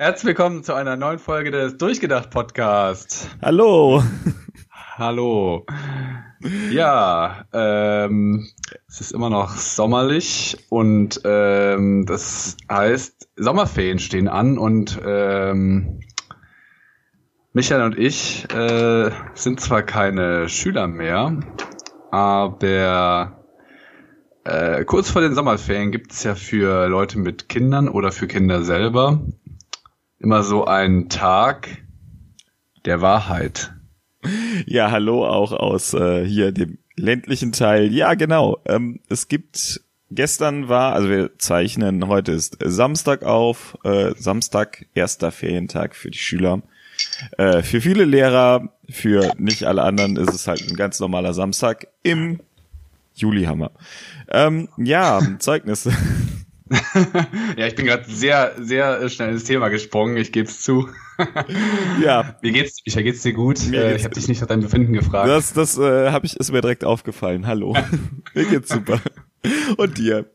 Herzlich willkommen zu einer neuen Folge des Durchgedacht Podcasts. Hallo. Hallo. Ja, ähm, es ist immer noch sommerlich und ähm, das heißt, Sommerferien stehen an und ähm, Michael und ich äh, sind zwar keine Schüler mehr, aber äh, kurz vor den Sommerferien gibt es ja für Leute mit Kindern oder für Kinder selber immer so einen Tag der Wahrheit. Ja, hallo auch aus äh, hier dem ländlichen Teil. Ja, genau. Ähm, es gibt gestern war, also wir zeichnen, heute ist Samstag auf, äh, Samstag, erster Ferientag für die Schüler. Äh, für viele Lehrer, für nicht alle anderen ist es halt ein ganz normaler Samstag im Julihammer. Ähm, ja, Zeugnisse. ja, ich bin gerade sehr, sehr schnell ins Thema gesprungen, ich gebe es zu. ja. Wie geht's dir? Micha, geht's dir gut? Mir äh, ich habe dich nicht nach deinem Befinden gefragt. Das, das äh, hab ich, ist mir direkt aufgefallen. Hallo. mir geht's super. Und dir?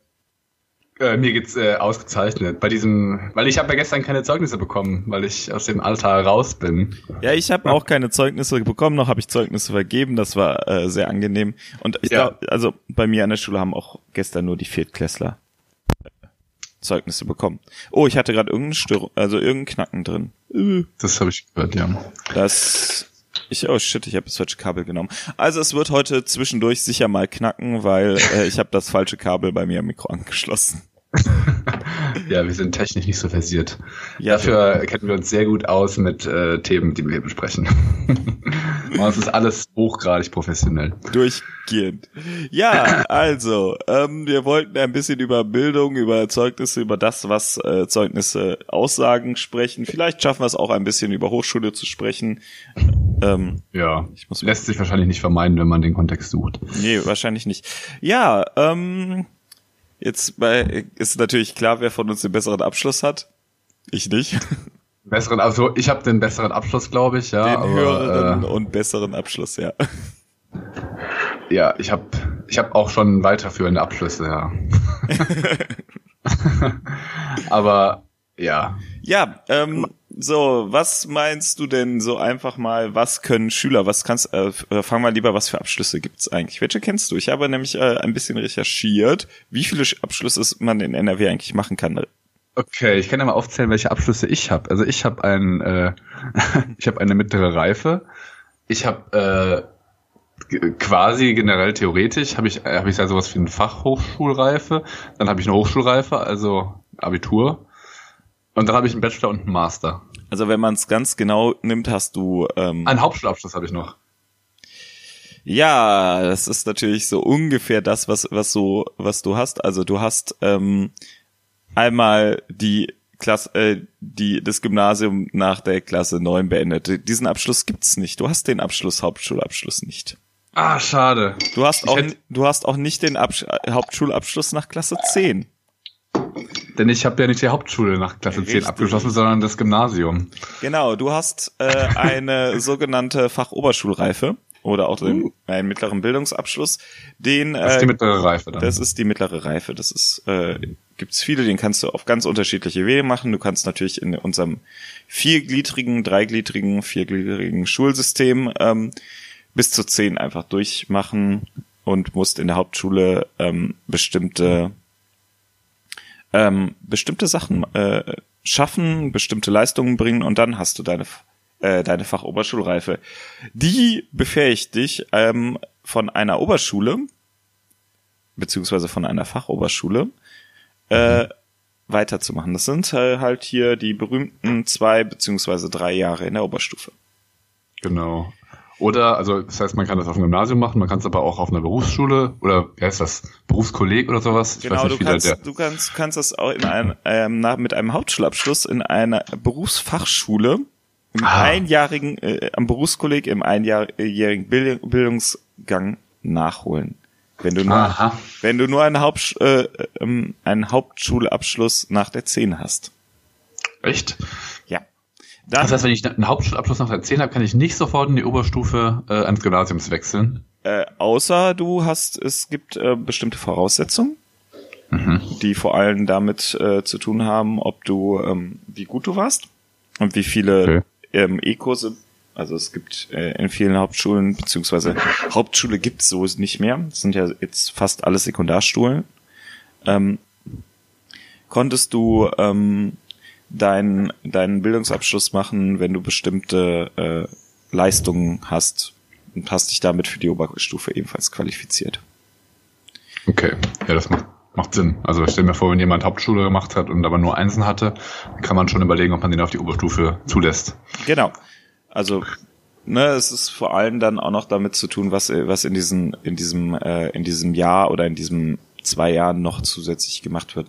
Äh, mir geht's äh, ausgezeichnet. Bei diesem, weil ich habe ja gestern keine Zeugnisse bekommen, weil ich aus dem Alter raus bin. Ja, ich habe auch keine Zeugnisse bekommen, noch habe ich Zeugnisse vergeben. Das war äh, sehr angenehm. Und ich ja. glaube, also bei mir an der Schule haben auch gestern nur die Viertklässler Zeugnisse bekommen. Oh, ich hatte gerade irgendeinen Stör also irgendeinen Knacken drin. Das habe ich gehört, ja. Das ich oh shit, ich habe das falsche Kabel genommen. Also es wird heute zwischendurch sicher mal knacken, weil äh, ich habe das falsche Kabel bei mir am Mikro angeschlossen. ja, wir sind technisch nicht so versiert. Ja, Dafür ja. kennen wir uns sehr gut aus mit äh, Themen, die wir hier besprechen. es ist alles hochgradig professionell. Durchgehend. Ja, also, ähm, wir wollten ein bisschen über Bildung, über Zeugnisse, über das, was äh, Zeugnisse aussagen, sprechen. Vielleicht schaffen wir es auch ein bisschen über Hochschule zu sprechen. Ähm, ja, lässt sich wahrscheinlich nicht vermeiden, wenn man den Kontext sucht. Nee, wahrscheinlich nicht. Ja, ähm, Jetzt bei, ist natürlich klar, wer von uns den besseren Abschluss hat. Ich nicht. Besseren, also ich habe den besseren Abschluss, glaube ich, ja. Den aber, höheren äh, und besseren Abschluss, ja. Ja, ich habe ich hab auch schon weiterführende Abschlüsse, ja. aber ja. Ja, ähm, so, was meinst du denn so einfach mal, was können Schüler, was kannst, äh, äh fang mal lieber, was für Abschlüsse gibt's eigentlich? Welche kennst du? Ich habe nämlich äh, ein bisschen recherchiert, wie viele Abschlüsse man in NRW eigentlich machen kann. Okay, ich kann ja mal aufzählen, welche Abschlüsse ich habe. Also ich habe ein, äh, ich habe eine mittlere Reife. Ich habe äh, quasi generell theoretisch habe ich habe ich ja sowas wie eine Fachhochschulreife. Dann habe ich eine Hochschulreife, also Abitur. Und dann habe ich einen Bachelor und einen Master. Also wenn man es ganz genau nimmt, hast du ähm, einen Hauptschulabschluss habe ich noch. Ja, das ist natürlich so ungefähr das, was was so was du hast. Also du hast ähm, einmal die Klasse, äh, die das Gymnasium nach der Klasse 9 beendet. Diesen Abschluss gibt's nicht. Du hast den Abschluss Hauptschulabschluss nicht. Ah, schade. Du hast auch du hast auch nicht den Absch Hauptschulabschluss nach Klasse 10. Denn ich habe ja nicht die Hauptschule nach Klasse Richtig. 10 abgeschlossen, sondern das Gymnasium. Genau, du hast äh, eine sogenannte Fachoberschulreife oder auch den, uh. einen mittleren Bildungsabschluss. Den, äh, das ist die mittlere Reife dann. Das ist die mittlere Reife. Das ist, äh, gibt's viele, den kannst du auf ganz unterschiedliche Wege machen. Du kannst natürlich in unserem viergliedrigen, dreigliedrigen, viergliedrigen Schulsystem ähm, bis zu zehn einfach durchmachen und musst in der Hauptschule ähm, bestimmte ähm, bestimmte Sachen äh, schaffen, bestimmte Leistungen bringen und dann hast du deine äh, deine Fachoberschulreife. Die befähigt dich ähm, von einer Oberschule beziehungsweise von einer Fachoberschule äh, weiterzumachen. Das sind äh, halt hier die berühmten zwei beziehungsweise drei Jahre in der Oberstufe. Genau. Oder, also das heißt, man kann das auf dem Gymnasium machen, man kann es aber auch auf einer Berufsschule oder wie heißt das, Berufskolleg oder sowas. Ich genau, nicht, du, kannst, du kannst, kannst das auch in einem, ähm, nach, mit einem Hauptschulabschluss in einer Berufsfachschule im ah. einjährigen, äh, am Berufskolleg im einjährigen Bildungsgang nachholen. Wenn du nur, Aha. wenn du nur einen, Haupt, äh, ähm, einen Hauptschulabschluss nach der 10 hast. Echt? Dann, das heißt, wenn ich einen Hauptschulabschluss noch erzählt habe, kann ich nicht sofort in die Oberstufe äh, ans Gymnasiums wechseln. Äh, außer du hast, es gibt äh, bestimmte Voraussetzungen, mhm. die vor allem damit äh, zu tun haben, ob du, ähm, wie gut du warst. und wie viele okay. ähm, E-Kurse. Also es gibt äh, in vielen Hauptschulen, beziehungsweise Hauptschule gibt es so nicht mehr. Das sind ja jetzt fast alle Sekundarschulen. Ähm, konntest du ähm, deinen deinen Bildungsabschluss machen, wenn du bestimmte äh, Leistungen hast und hast dich damit für die Oberstufe ebenfalls qualifiziert. Okay, ja, das macht, macht Sinn. Also ich stelle mir vor, wenn jemand Hauptschule gemacht hat und aber nur Einsen hatte, kann man schon überlegen, ob man den auf die Oberstufe zulässt. Genau. Also ne, es ist vor allem dann auch noch damit zu tun, was was in diesem in diesem äh, in diesem Jahr oder in diesem zwei Jahren noch zusätzlich gemacht wird.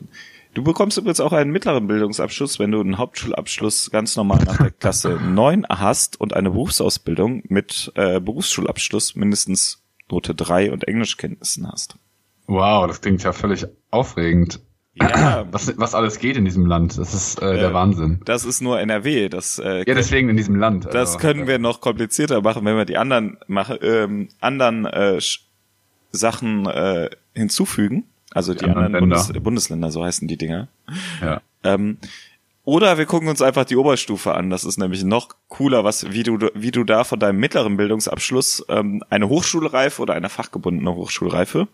Du bekommst übrigens auch einen mittleren Bildungsabschluss, wenn du einen Hauptschulabschluss ganz normal nach der Klasse 9 hast und eine Berufsausbildung mit äh, Berufsschulabschluss mindestens Note 3 und Englischkenntnissen hast. Wow, das klingt ja völlig aufregend. Ja. Was, was alles geht in diesem Land, das ist äh, der äh, Wahnsinn. Das ist nur NRW. Das, äh, ja, deswegen in diesem Land. Also, das können wir noch komplizierter machen, wenn wir die anderen, machen, ähm, anderen äh, Sachen äh, hinzufügen. Also die, die anderen, anderen Bundes Bundesländer, so heißen die Dinger. Ja. Ähm, oder wir gucken uns einfach die Oberstufe an. Das ist nämlich noch cooler, was, wie du, wie du da von deinem mittleren Bildungsabschluss ähm, eine Hochschulreife oder eine fachgebundene Hochschulreife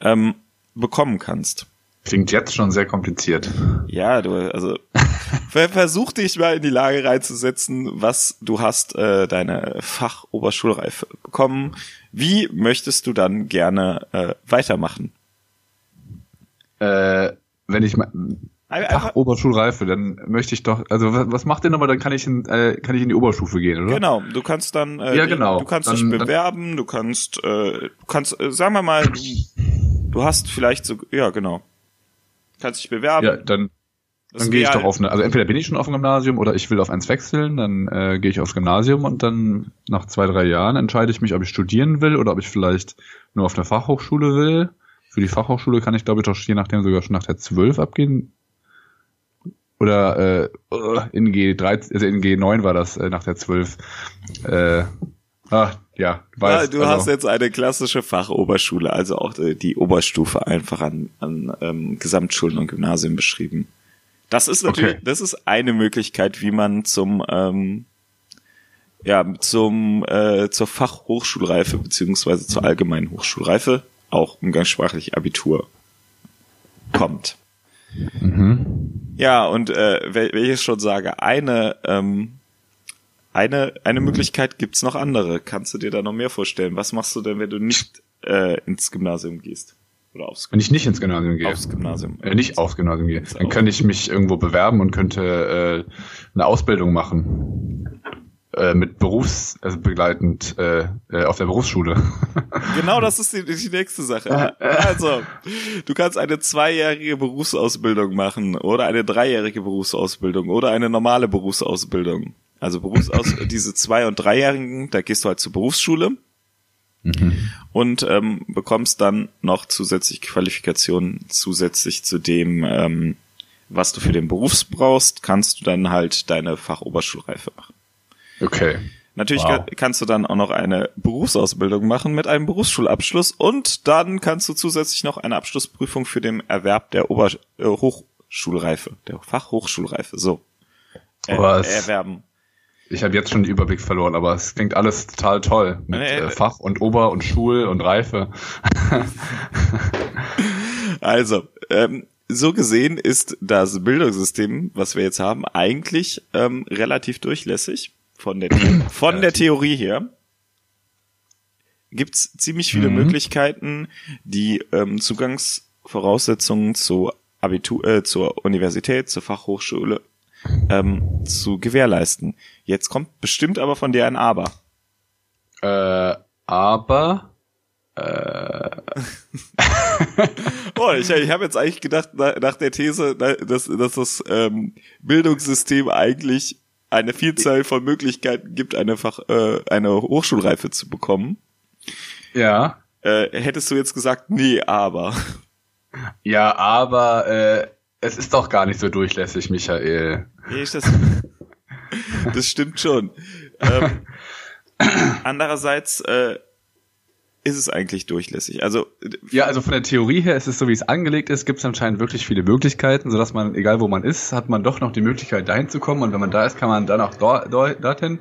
ähm, bekommen kannst. Klingt jetzt schon sehr kompliziert. Ja, du, also versuch dich mal in die Lage reinzusetzen, was du hast, äh, deine Fachoberschulreife bekommen. Wie möchtest du dann gerne äh, weitermachen? Äh, wenn ich mal Ach, Oberschulreife, dann möchte ich doch, also was, was macht denn aber, dann kann ich in, äh, kann ich in die Oberstufe gehen, oder? Genau, du kannst dann, äh, ja, genau. du kannst dann, dich bewerben, du kannst, äh, du kannst, äh, sagen wir mal, du, du hast vielleicht so, ja, genau, kannst dich bewerben. Ja, dann, dann gehe ich doch auf eine, also entweder bin ich schon auf dem Gymnasium oder ich will auf eins wechseln, dann äh, gehe ich aufs Gymnasium und dann nach zwei, drei Jahren entscheide ich mich, ob ich studieren will oder ob ich vielleicht nur auf eine Fachhochschule will. Für die Fachhochschule kann ich, glaube ich, doch je nachdem sogar schon nach der 12 abgehen. Oder äh, in G13, also in G9 war das äh, nach der 12. Äh, ah, ja, du weißt, ja, du also. hast jetzt eine klassische Fachoberschule, also auch die Oberstufe einfach an, an ähm, Gesamtschulen und Gymnasien beschrieben. Das ist natürlich, okay. das ist eine Möglichkeit, wie man zum ähm, ja zum äh, zur Fachhochschulreife beziehungsweise zur allgemeinen Hochschulreife auch umgangssprachlich Abitur kommt. Mhm. Ja, und äh, wenn ich schon sage, eine ähm, eine, eine Möglichkeit gibt's noch andere. Kannst du dir da noch mehr vorstellen? Was machst du denn, wenn du nicht äh, ins Gymnasium gehst? Oder aufs Wenn ich nicht ins Gymnasium gehe. Aufs Gymnasium. Äh, nicht aufs Gymnasium gehe. Dann könnte ich mich irgendwo bewerben und könnte äh, eine Ausbildung machen. Äh, mit Berufs, also begleitend äh, äh, auf der Berufsschule. genau, das ist die, die nächste Sache. Also, du kannst eine zweijährige Berufsausbildung machen oder eine dreijährige Berufsausbildung oder eine normale Berufsausbildung. Also Berufsaus diese zwei- und dreijährigen, da gehst du halt zur Berufsschule mhm. und ähm, bekommst dann noch zusätzlich Qualifikationen zusätzlich zu dem, ähm, was du für den Beruf brauchst, kannst du dann halt deine Fachoberschulreife machen. Okay. Natürlich wow. kannst du dann auch noch eine Berufsausbildung machen mit einem Berufsschulabschluss und dann kannst du zusätzlich noch eine Abschlussprüfung für den Erwerb der Ober äh, Hochschulreife, der Fachhochschulreife, so äh, erwerben. Ich habe jetzt schon den Überblick verloren, aber es klingt alles total toll mit äh, Fach und Ober und Schul und Reife. also, ähm, so gesehen ist das Bildungssystem, was wir jetzt haben, eigentlich ähm, relativ durchlässig von der, von der Theorie her. Gibt's ziemlich viele mhm. Möglichkeiten, die ähm, Zugangsvoraussetzungen zu Abitur, äh, zur Universität, zur Fachhochschule ähm, zu gewährleisten. Jetzt kommt bestimmt aber von dir ein Aber. Äh, aber äh. oh, ich, ich habe jetzt eigentlich gedacht, nach, nach der These, dass, dass das ähm, Bildungssystem eigentlich eine Vielzahl von Möglichkeiten gibt, eine, Fach, äh, eine Hochschulreife zu bekommen. Ja. Äh, hättest du jetzt gesagt, nee, aber. Ja, aber äh, es ist doch gar nicht so durchlässig, Michael. Nee, das, das stimmt schon. Ähm, andererseits, äh, ist es eigentlich durchlässig? Also ja, also von der Theorie her ist es so, wie es angelegt ist, gibt es anscheinend wirklich viele Möglichkeiten, sodass man, egal wo man ist, hat man doch noch die Möglichkeit, dahin zu kommen. Und wenn man da ist, kann man dann auch dort, dort, dorthin.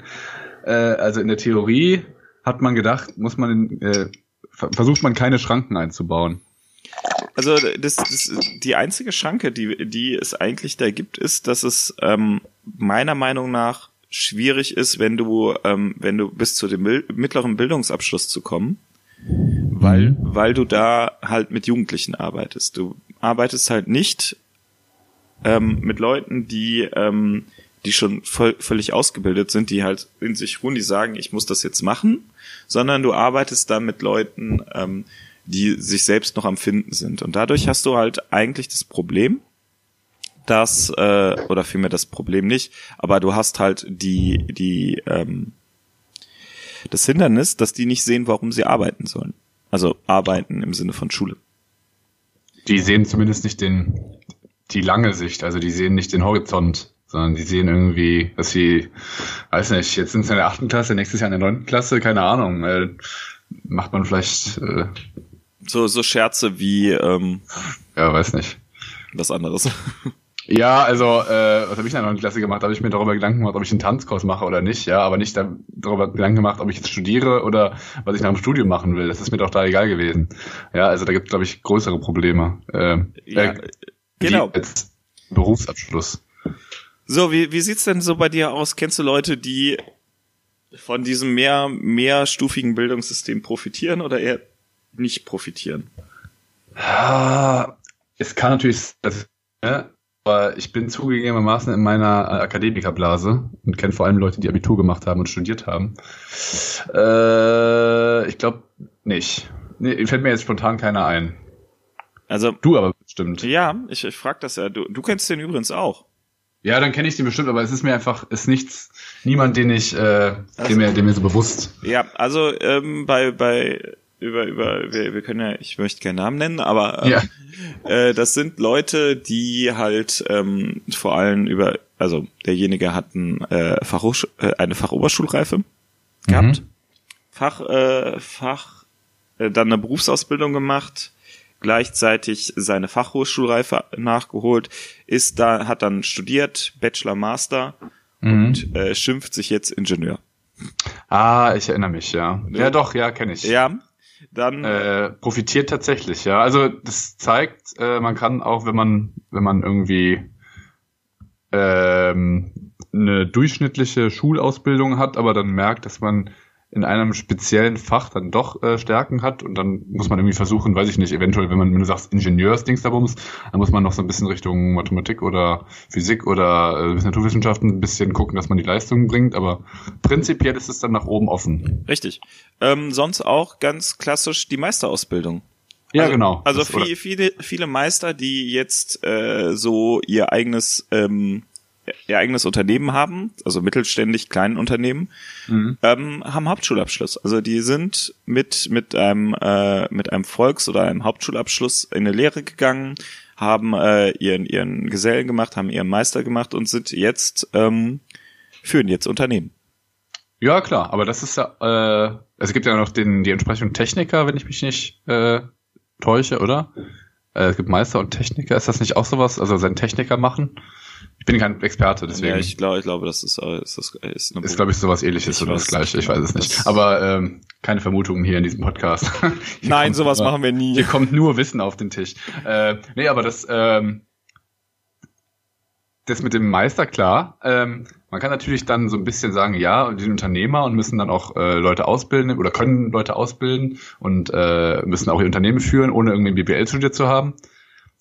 Äh, also in der Theorie hat man gedacht, muss man äh, versucht man keine Schranken einzubauen. Also das, das, die einzige Schranke, die, die es eigentlich da gibt, ist, dass es ähm, meiner Meinung nach schwierig ist, wenn du, ähm, wenn du bis zu dem mittleren Bildungsabschluss zu kommen, weil, mhm. weil du da halt mit Jugendlichen arbeitest. Du arbeitest halt nicht ähm, mit Leuten, die, ähm, die schon voll, völlig ausgebildet sind, die halt in sich ruhen, die sagen, ich muss das jetzt machen, sondern du arbeitest da mit Leuten, ähm, die sich selbst noch am Finden sind. Und dadurch hast du halt eigentlich das Problem, dass, äh, oder vielmehr das Problem nicht, aber du hast halt die, die, ähm, das Hindernis, dass die nicht sehen, warum sie arbeiten sollen. Also arbeiten im Sinne von Schule. Die sehen zumindest nicht den, die lange Sicht, also die sehen nicht den Horizont, sondern die sehen irgendwie, dass sie, weiß nicht, jetzt sind sie in der achten Klasse, nächstes Jahr in der neunten Klasse, keine Ahnung, äh, macht man vielleicht äh, so so Scherze wie ähm, ja, weiß nicht. Was anderes. Ja, also, äh, was habe ich in der Klasse gemacht? Da habe ich mir darüber Gedanken gemacht, ob ich einen Tanzkurs mache oder nicht, ja, aber nicht darüber Gedanken gemacht, ob ich jetzt studiere oder was ich nach dem Studium machen will. Das ist mir doch da egal gewesen. Ja, also da gibt es, glaube ich, größere Probleme. Äh, ja, äh, genau. Als Berufsabschluss. So, wie, wie sieht's denn so bei dir aus? Kennst du Leute, die von diesem mehr, mehrstufigen Bildungssystem profitieren oder eher nicht profitieren? Ah, es kann natürlich, ja, aber ich bin zugegebenermaßen in meiner äh, Akademikerblase und kenne vor allem Leute, die Abitur gemacht haben und studiert haben. Äh, ich glaube nicht. Nee, fällt mir jetzt spontan keiner ein. Also du aber bestimmt. Ja, ich, ich frage das ja. Du, du kennst den übrigens auch. Ja, dann kenne ich den bestimmt, aber es ist mir einfach, ist nichts, niemand, den ich, äh, also, dem mir, dem mir so bewusst. Ja, also ähm, bei bei über, über, wir, wir können ja, ich möchte keinen Namen nennen, aber ähm, ja. äh, das sind Leute, die halt ähm, vor allem über, also derjenige hat ein, äh, Fachhochsch äh, eine Fachoberschulreife gehabt, mhm. Fach, äh, Fach, äh, dann eine Berufsausbildung gemacht, gleichzeitig seine Fachhochschulreife nachgeholt, ist da, hat dann studiert, Bachelor, Master mhm. und äh, schimpft sich jetzt Ingenieur. Ah, ich erinnere mich, ja. Ja, doch, ja, kenne ich. Ja, dann äh, profitiert tatsächlich, ja. Also das zeigt, äh, man kann auch, wenn man, wenn man irgendwie ähm, eine durchschnittliche Schulausbildung hat, aber dann merkt, dass man in einem speziellen Fach dann doch äh, Stärken hat und dann muss man irgendwie versuchen, weiß ich nicht, eventuell, wenn man, wenn du sagst Ingenieursdingsdabums, dann muss man noch so ein bisschen Richtung Mathematik oder Physik oder äh, Naturwissenschaften ein bisschen gucken, dass man die Leistungen bringt, aber prinzipiell ist es dann nach oben offen. Richtig. Ähm, sonst auch ganz klassisch die Meisterausbildung. Ja, also, genau. Also viele, viele, viele Meister, die jetzt äh, so ihr eigenes ähm, ihr eigenes Unternehmen haben, also mittelständig kleinen Unternehmen, mhm. ähm, haben Hauptschulabschluss. Also die sind mit mit einem äh, mit einem Volks- oder einem Hauptschulabschluss in eine Lehre gegangen, haben äh, ihren ihren Gesellen gemacht, haben ihren Meister gemacht und sind jetzt ähm, führen jetzt Unternehmen. Ja klar, aber das ist ja, äh, es gibt ja noch den die entsprechenden Techniker, wenn ich mich nicht äh, täusche, oder? Äh, es gibt Meister und Techniker. Ist das nicht auch sowas? Also seinen Techniker machen? Ich bin kein Experte, deswegen. Ja, ich glaube, ich glaube, das ist, äh, ist, das ist, eine ist glaube ich, sowas ähnliches ich oder das gleiche, ich weiß es nicht. Aber ähm, keine Vermutungen hier in diesem Podcast. Nein, sowas nur, machen wir nie. Hier kommt nur Wissen auf den Tisch. Äh, nee, aber das, ähm, das mit dem Meister, klar. Ähm, man kann natürlich dann so ein bisschen sagen, ja, die sind Unternehmer und müssen dann auch äh, Leute ausbilden oder können Leute ausbilden und äh, müssen auch ihr Unternehmen führen, ohne irgendwie ein BBL studiert zu haben.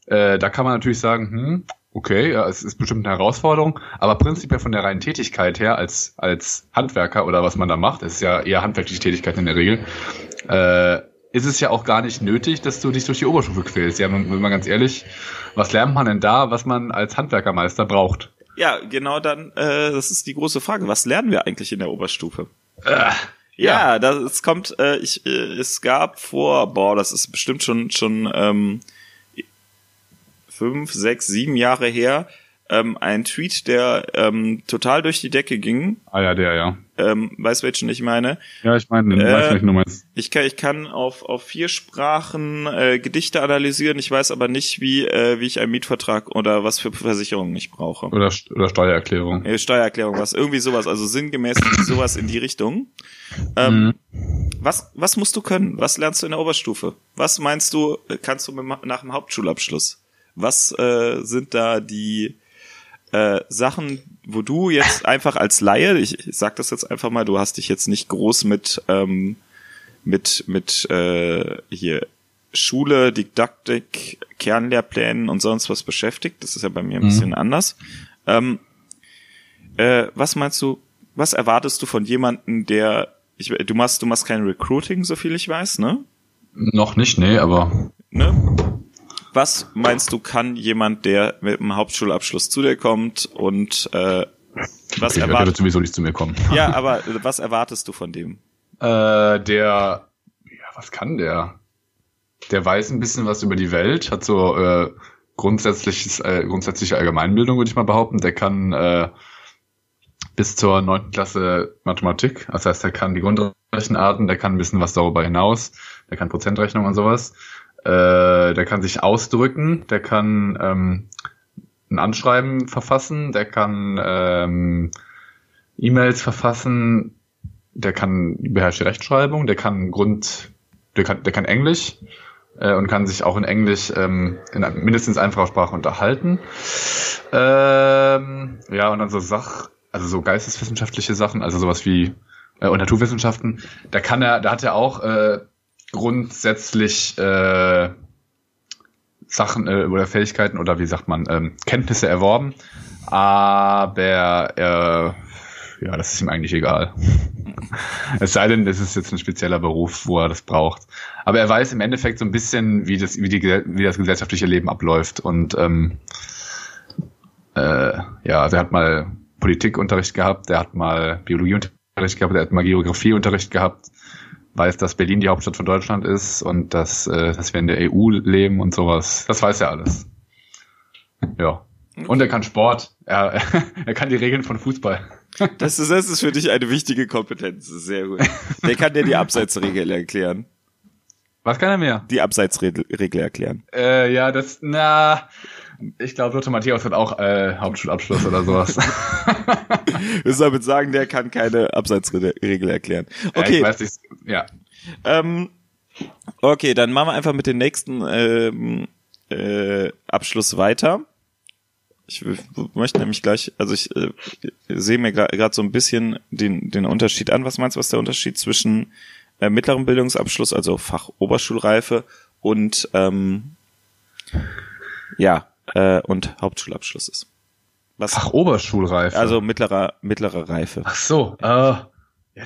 Äh, da kann man natürlich sagen, hm, Okay, ja, es ist bestimmt eine Herausforderung, aber prinzipiell von der reinen Tätigkeit her als, als Handwerker oder was man da macht, es ist ja eher handwerkliche Tätigkeit in der Regel, äh, ist es ja auch gar nicht nötig, dass du dich durch die Oberstufe quälst. Ja, wenn man ganz ehrlich, was lernt man denn da, was man als Handwerkermeister braucht? Ja, genau dann, äh, das ist die große Frage. Was lernen wir eigentlich in der Oberstufe? Äh, ja, ja, das kommt, äh, ich, äh, es gab vor, boah, das ist bestimmt schon, schon, ähm, fünf, sechs, sieben Jahre her, ähm, ein Tweet, der ähm, total durch die Decke ging. Ah ja, der, ja. Ähm, weißt welchen ich meine? Ja, ich meine, äh, weiß welchen du meinst. Ich kann, ich kann auf, auf vier Sprachen äh, Gedichte analysieren, ich weiß aber nicht, wie, äh, wie ich einen Mietvertrag oder was für Versicherungen ich brauche. Oder, oder Steuererklärung. Äh, Steuererklärung, was, irgendwie sowas, also sinngemäß sowas in die Richtung. Ähm, mhm. was, was musst du können? Was lernst du in der Oberstufe? Was meinst du, kannst du mit, nach dem Hauptschulabschluss? Was äh, sind da die äh, Sachen, wo du jetzt einfach als Laie, ich, ich sag das jetzt einfach mal, du hast dich jetzt nicht groß mit ähm, mit mit äh, hier Schule, Didaktik, Kernlehrplänen und sonst was beschäftigt. Das ist ja bei mir ein mhm. bisschen anders. Ähm, äh, was meinst du? Was erwartest du von jemandem, der ich, du machst du machst kein Recruiting, so viel ich weiß, ne? Noch nicht, nee, aber ne? Was meinst du, kann jemand, der mit einem Hauptschulabschluss zu dir kommt und äh, was okay, erwartet? sowieso nicht zu mir kommen. Ja, aber was erwartest du von dem? Äh, der, ja, was kann der? Der weiß ein bisschen was über die Welt, hat so äh, grundsätzliches, äh, grundsätzliche Allgemeinbildung, würde ich mal behaupten. Der kann äh, bis zur neunten Klasse Mathematik, das heißt, der kann die Grundrechenarten, der kann ein bisschen was darüber hinaus, der kann Prozentrechnung und sowas. Äh, der kann sich ausdrücken, der kann ähm, ein Anschreiben verfassen, der kann ähm, E-Mails verfassen, der kann beherrscht die Rechtschreibung, der kann Grund, der kann, der kann Englisch äh, und kann sich auch in Englisch ähm, in mindestens einfacher Sprache unterhalten. Ähm, ja, und dann so Sach, also so geisteswissenschaftliche Sachen, also sowas wie äh, und Naturwissenschaften, da kann er, da hat er auch äh, grundsätzlich äh, Sachen äh, oder Fähigkeiten oder wie sagt man, ähm, Kenntnisse erworben, aber äh, ja, das ist ihm eigentlich egal. es sei denn, das ist jetzt ein spezieller Beruf, wo er das braucht. Aber er weiß im Endeffekt so ein bisschen, wie das, wie, die, wie das gesellschaftliche Leben abläuft. Und ähm, äh, ja, also er hat mal Politikunterricht gehabt, er hat mal Biologieunterricht gehabt, er hat mal Geografieunterricht gehabt weiß, dass Berlin die Hauptstadt von Deutschland ist und dass, äh, dass wir in der EU leben und sowas. Das weiß er alles. Ja. Und er kann Sport. Er, er kann die Regeln von Fußball. Das ist, das ist für dich eine wichtige Kompetenz. Sehr gut. Der kann dir die Abseitsregel erklären. Was kann er mir? Die Abseitsregel erklären. Äh, ja, das, na, ich glaube, Lothar Matthäus hat auch äh, Hauptschulabschluss oder sowas. Du soll damit sagen, der kann keine Abseitsregel erklären. Okay. Ja, ich weiß nicht, ja. Ähm, okay, dann machen wir einfach mit dem nächsten ähm, äh, Abschluss weiter. Ich möchte nämlich gleich, also ich äh, sehe mir gerade so ein bisschen den, den Unterschied an. Was meinst du, was der Unterschied zwischen äh, mittlerem Bildungsabschluss, also Fachoberschulreife und ähm, ja, äh, und Hauptschulabschluss ist? Was, Fachoberschulreife? Also mittlerer, mittlerer Reife. Ach so, äh, ja,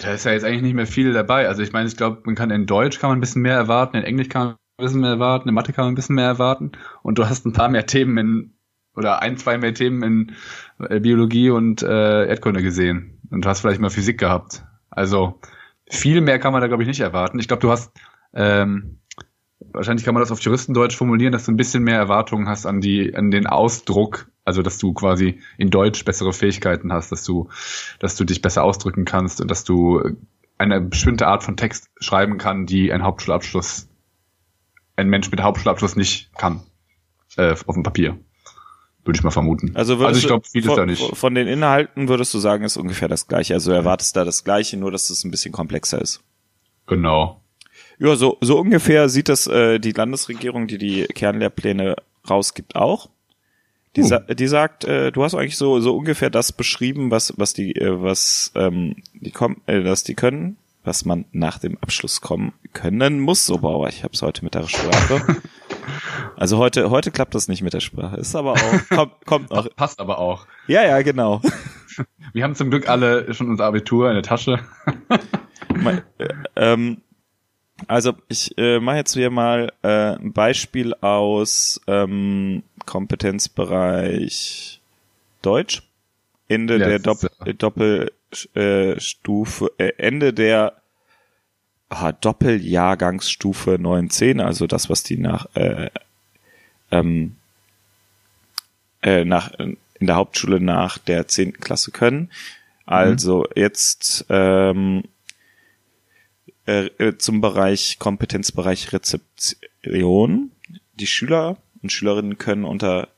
da ist ja jetzt eigentlich nicht mehr viel dabei. Also ich meine, ich glaube, man kann in Deutsch kann man ein bisschen mehr erwarten, in Englisch kann man ein bisschen mehr erwarten, in Mathe kann man ein bisschen mehr erwarten und du hast ein paar mehr Themen in oder ein, zwei mehr Themen in äh, Biologie und äh, Erdkunde gesehen. Und du hast vielleicht mal Physik gehabt. Also viel mehr kann man da, glaube ich, nicht erwarten. Ich glaube, du hast, ähm, wahrscheinlich kann man das auf Juristendeutsch formulieren, dass du ein bisschen mehr Erwartungen hast an die, an den Ausdruck, also dass du quasi in Deutsch bessere Fähigkeiten hast, dass du, dass du dich besser ausdrücken kannst und dass du eine bestimmte Art von Text schreiben kann, die ein Hauptschulabschluss, ein Mensch mit Hauptschulabschluss nicht kann, äh, auf dem Papier würde ich mal vermuten. Also, also ich glaube, vieles da nicht. Von den Inhalten würdest du sagen, ist ungefähr das gleiche. Also erwartest da das gleiche, nur dass es ein bisschen komplexer ist. Genau. Ja, so, so ungefähr sieht das äh, die Landesregierung, die die Kernlehrpläne rausgibt, auch. Die, uh. sa die sagt, äh, du hast eigentlich so so ungefähr das beschrieben, was was die äh, was ähm, die kommen, äh, dass die können, was man nach dem Abschluss kommen können muss. So, Bauer, ich habe es heute mit der Sprache. Also heute, heute klappt das nicht mit der Sprache. Ist aber auch, kommt, kommt noch. Passt aber auch. Ja, ja, genau. Wir haben zum Glück alle schon unser Abitur in der Tasche. Mein, äh, ähm, also ich äh, mache jetzt hier mal äh, ein Beispiel aus ähm, Kompetenzbereich Deutsch. Ende ja, der Dopp Doppelstufe, äh, Ende der ah, Doppeljahrgangsstufe 910, also das, was die nach, äh, ähm, äh, nach, in der Hauptschule nach der zehnten Klasse können. Also mhm. jetzt ähm, äh, äh, zum Bereich Kompetenzbereich Rezeption. Die Schüler und Schülerinnen können unter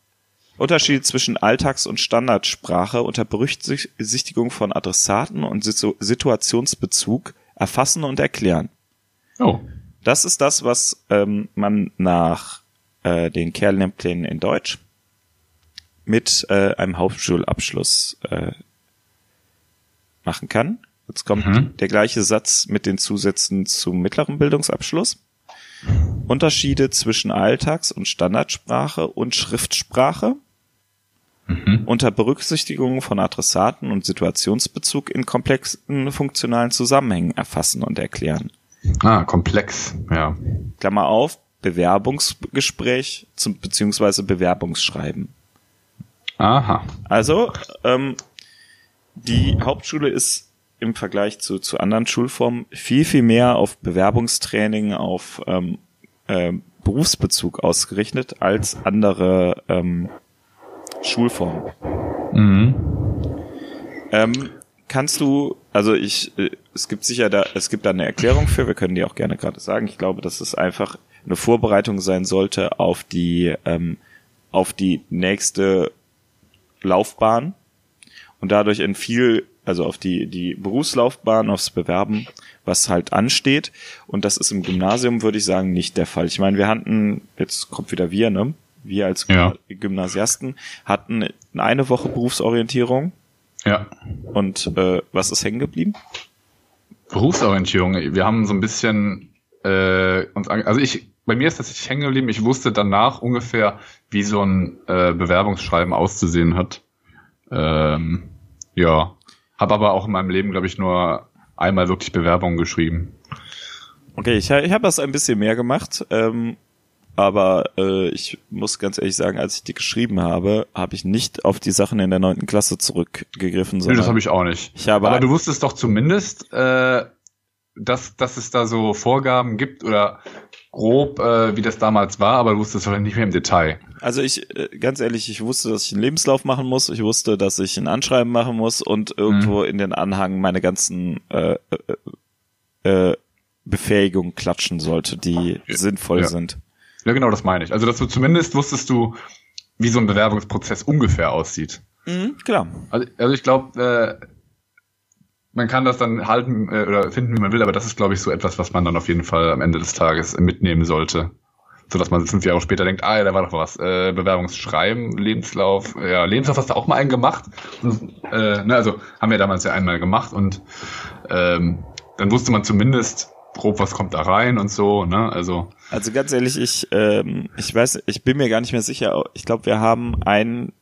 Unterschiede zwischen Alltags- und Standardsprache unter Berücksichtigung von Adressaten und Situationsbezug erfassen und erklären. Oh. Das ist das, was ähm, man nach äh, den Kernlehrplänen in Deutsch mit äh, einem Hauptschulabschluss äh, machen kann. Jetzt kommt mhm. der gleiche Satz mit den Zusätzen zum mittleren Bildungsabschluss. Unterschiede zwischen Alltags- und Standardsprache und Schriftsprache mhm. unter Berücksichtigung von Adressaten und Situationsbezug in komplexen funktionalen Zusammenhängen erfassen und erklären. Ah, komplex, ja. Klammer auf, Bewerbungsgespräch zum, beziehungsweise Bewerbungsschreiben. Aha. Also, ähm, die Hauptschule ist im Vergleich zu, zu anderen Schulformen viel, viel mehr auf Bewerbungstraining, auf ähm, äh, Berufsbezug ausgerichtet als andere ähm, Schulformen. Mhm. Ähm, kannst du, also ich, äh, es gibt sicher da, es gibt da eine Erklärung für, wir können die auch gerne gerade sagen. Ich glaube, dass es einfach eine Vorbereitung sein sollte auf die, ähm, auf die nächste Laufbahn und dadurch ein viel, also auf die, die Berufslaufbahn, aufs Bewerben, was halt ansteht. Und das ist im Gymnasium, würde ich sagen, nicht der Fall. Ich meine, wir hatten, jetzt kommt wieder wir, ne? Wir als ja. Gymnasiasten hatten eine Woche Berufsorientierung. Ja. Und äh, was ist hängen geblieben? Berufsorientierung. Wir haben so ein bisschen äh, uns, also ich bei mir ist das nicht hängen geblieben. Ich wusste danach ungefähr, wie so ein äh, Bewerbungsschreiben auszusehen hat. Ähm, ja, habe aber auch in meinem Leben, glaube ich, nur einmal wirklich Bewerbungen geschrieben. Okay, ich, ich habe das ein bisschen mehr gemacht, ähm, aber äh, ich muss ganz ehrlich sagen, als ich die geschrieben habe, habe ich nicht auf die Sachen in der neunten Klasse zurückgegriffen. Nö, das habe ich auch nicht. Ich habe aber du wusstest doch zumindest, äh, dass, dass es da so Vorgaben gibt oder grob, äh, wie das damals war, aber du wusstest wahrscheinlich nicht mehr im Detail. Also ich, äh, ganz ehrlich, ich wusste, dass ich einen Lebenslauf machen muss, ich wusste, dass ich ein Anschreiben machen muss und irgendwo mhm. in den Anhang meine ganzen äh, äh, äh, Befähigungen klatschen sollte, die ja. sinnvoll ja. sind. Ja, genau, das meine ich. Also, dass du zumindest wusstest du, wie so ein Bewerbungsprozess ungefähr aussieht. Mhm, klar. Also, also ich glaube, äh, man kann das dann halten äh, oder finden, wie man will, aber das ist, glaube ich, so etwas, was man dann auf jeden Fall am Ende des Tages mitnehmen sollte. So dass man fünf Jahre später denkt, ah, ja, da war doch was. Äh, Bewerbungsschreiben, Lebenslauf, ja, Lebenslauf hast du auch mal einen gemacht. Und, äh, ne, also haben wir damals ja einmal gemacht und ähm, dann wusste man zumindest grob, was kommt da rein und so, ne? Also. Also ganz ehrlich, ich, ähm, ich weiß, ich bin mir gar nicht mehr sicher. Ich glaube, wir haben einen,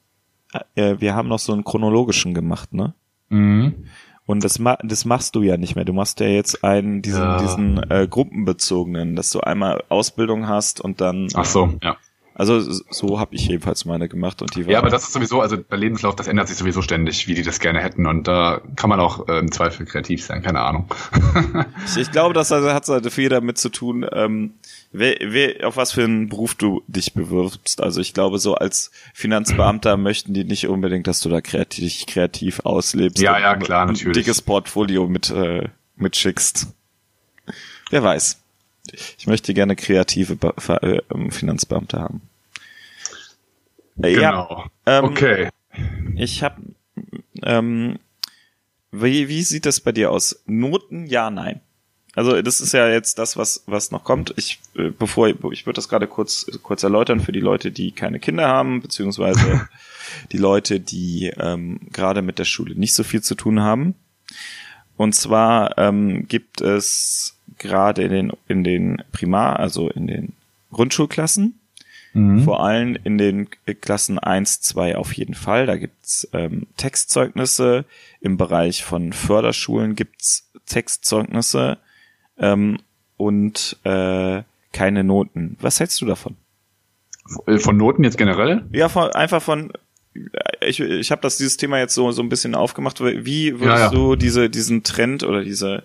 äh, wir haben noch so einen chronologischen gemacht, ne? Mhm. Und das, ma das machst du ja nicht mehr. Du machst ja jetzt einen, diesen, ja. diesen äh, gruppenbezogenen, dass du einmal Ausbildung hast und dann. Ach so, ja. Also so habe ich jedenfalls meine gemacht und die war. Ja, aber das ist sowieso, also der Lebenslauf, das ändert sich sowieso ständig, wie die das gerne hätten und da kann man auch äh, im Zweifel kreativ sein, keine Ahnung. ich, ich glaube, das hat also viel damit zu tun, ähm, wer, wer, auf was für einen Beruf du dich bewirbst. Also ich glaube, so als Finanzbeamter möchten die nicht unbedingt, dass du da kreativ, kreativ auslebst. Ja, ja, klar, natürlich. Ein dickes Portfolio mit, äh, mitschickst. Wer weiß. Ich möchte gerne kreative äh, ähm, Finanzbeamte haben. Genau. Ja, ähm, okay. Ich habe, ähm, wie, wie sieht das bei dir aus? Noten? Ja, nein. Also das ist ja jetzt das, was was noch kommt. Ich äh, bevor ich würde das gerade kurz kurz erläutern für die Leute, die keine Kinder haben, beziehungsweise die Leute, die ähm, gerade mit der Schule nicht so viel zu tun haben. Und zwar ähm, gibt es gerade in den in den Primar, also in den Grundschulklassen, mhm. vor allem in den Klassen eins, zwei auf jeden Fall. Da gibt's ähm, Textzeugnisse. Im Bereich von Förderschulen gibt's Textzeugnisse ähm, und äh, keine Noten. Was hältst du davon? Äh, von Noten jetzt generell? Ja, von, einfach von ich, ich habe das dieses Thema jetzt so so ein bisschen aufgemacht. Wie würdest ja, ja. du diese diesen Trend oder diese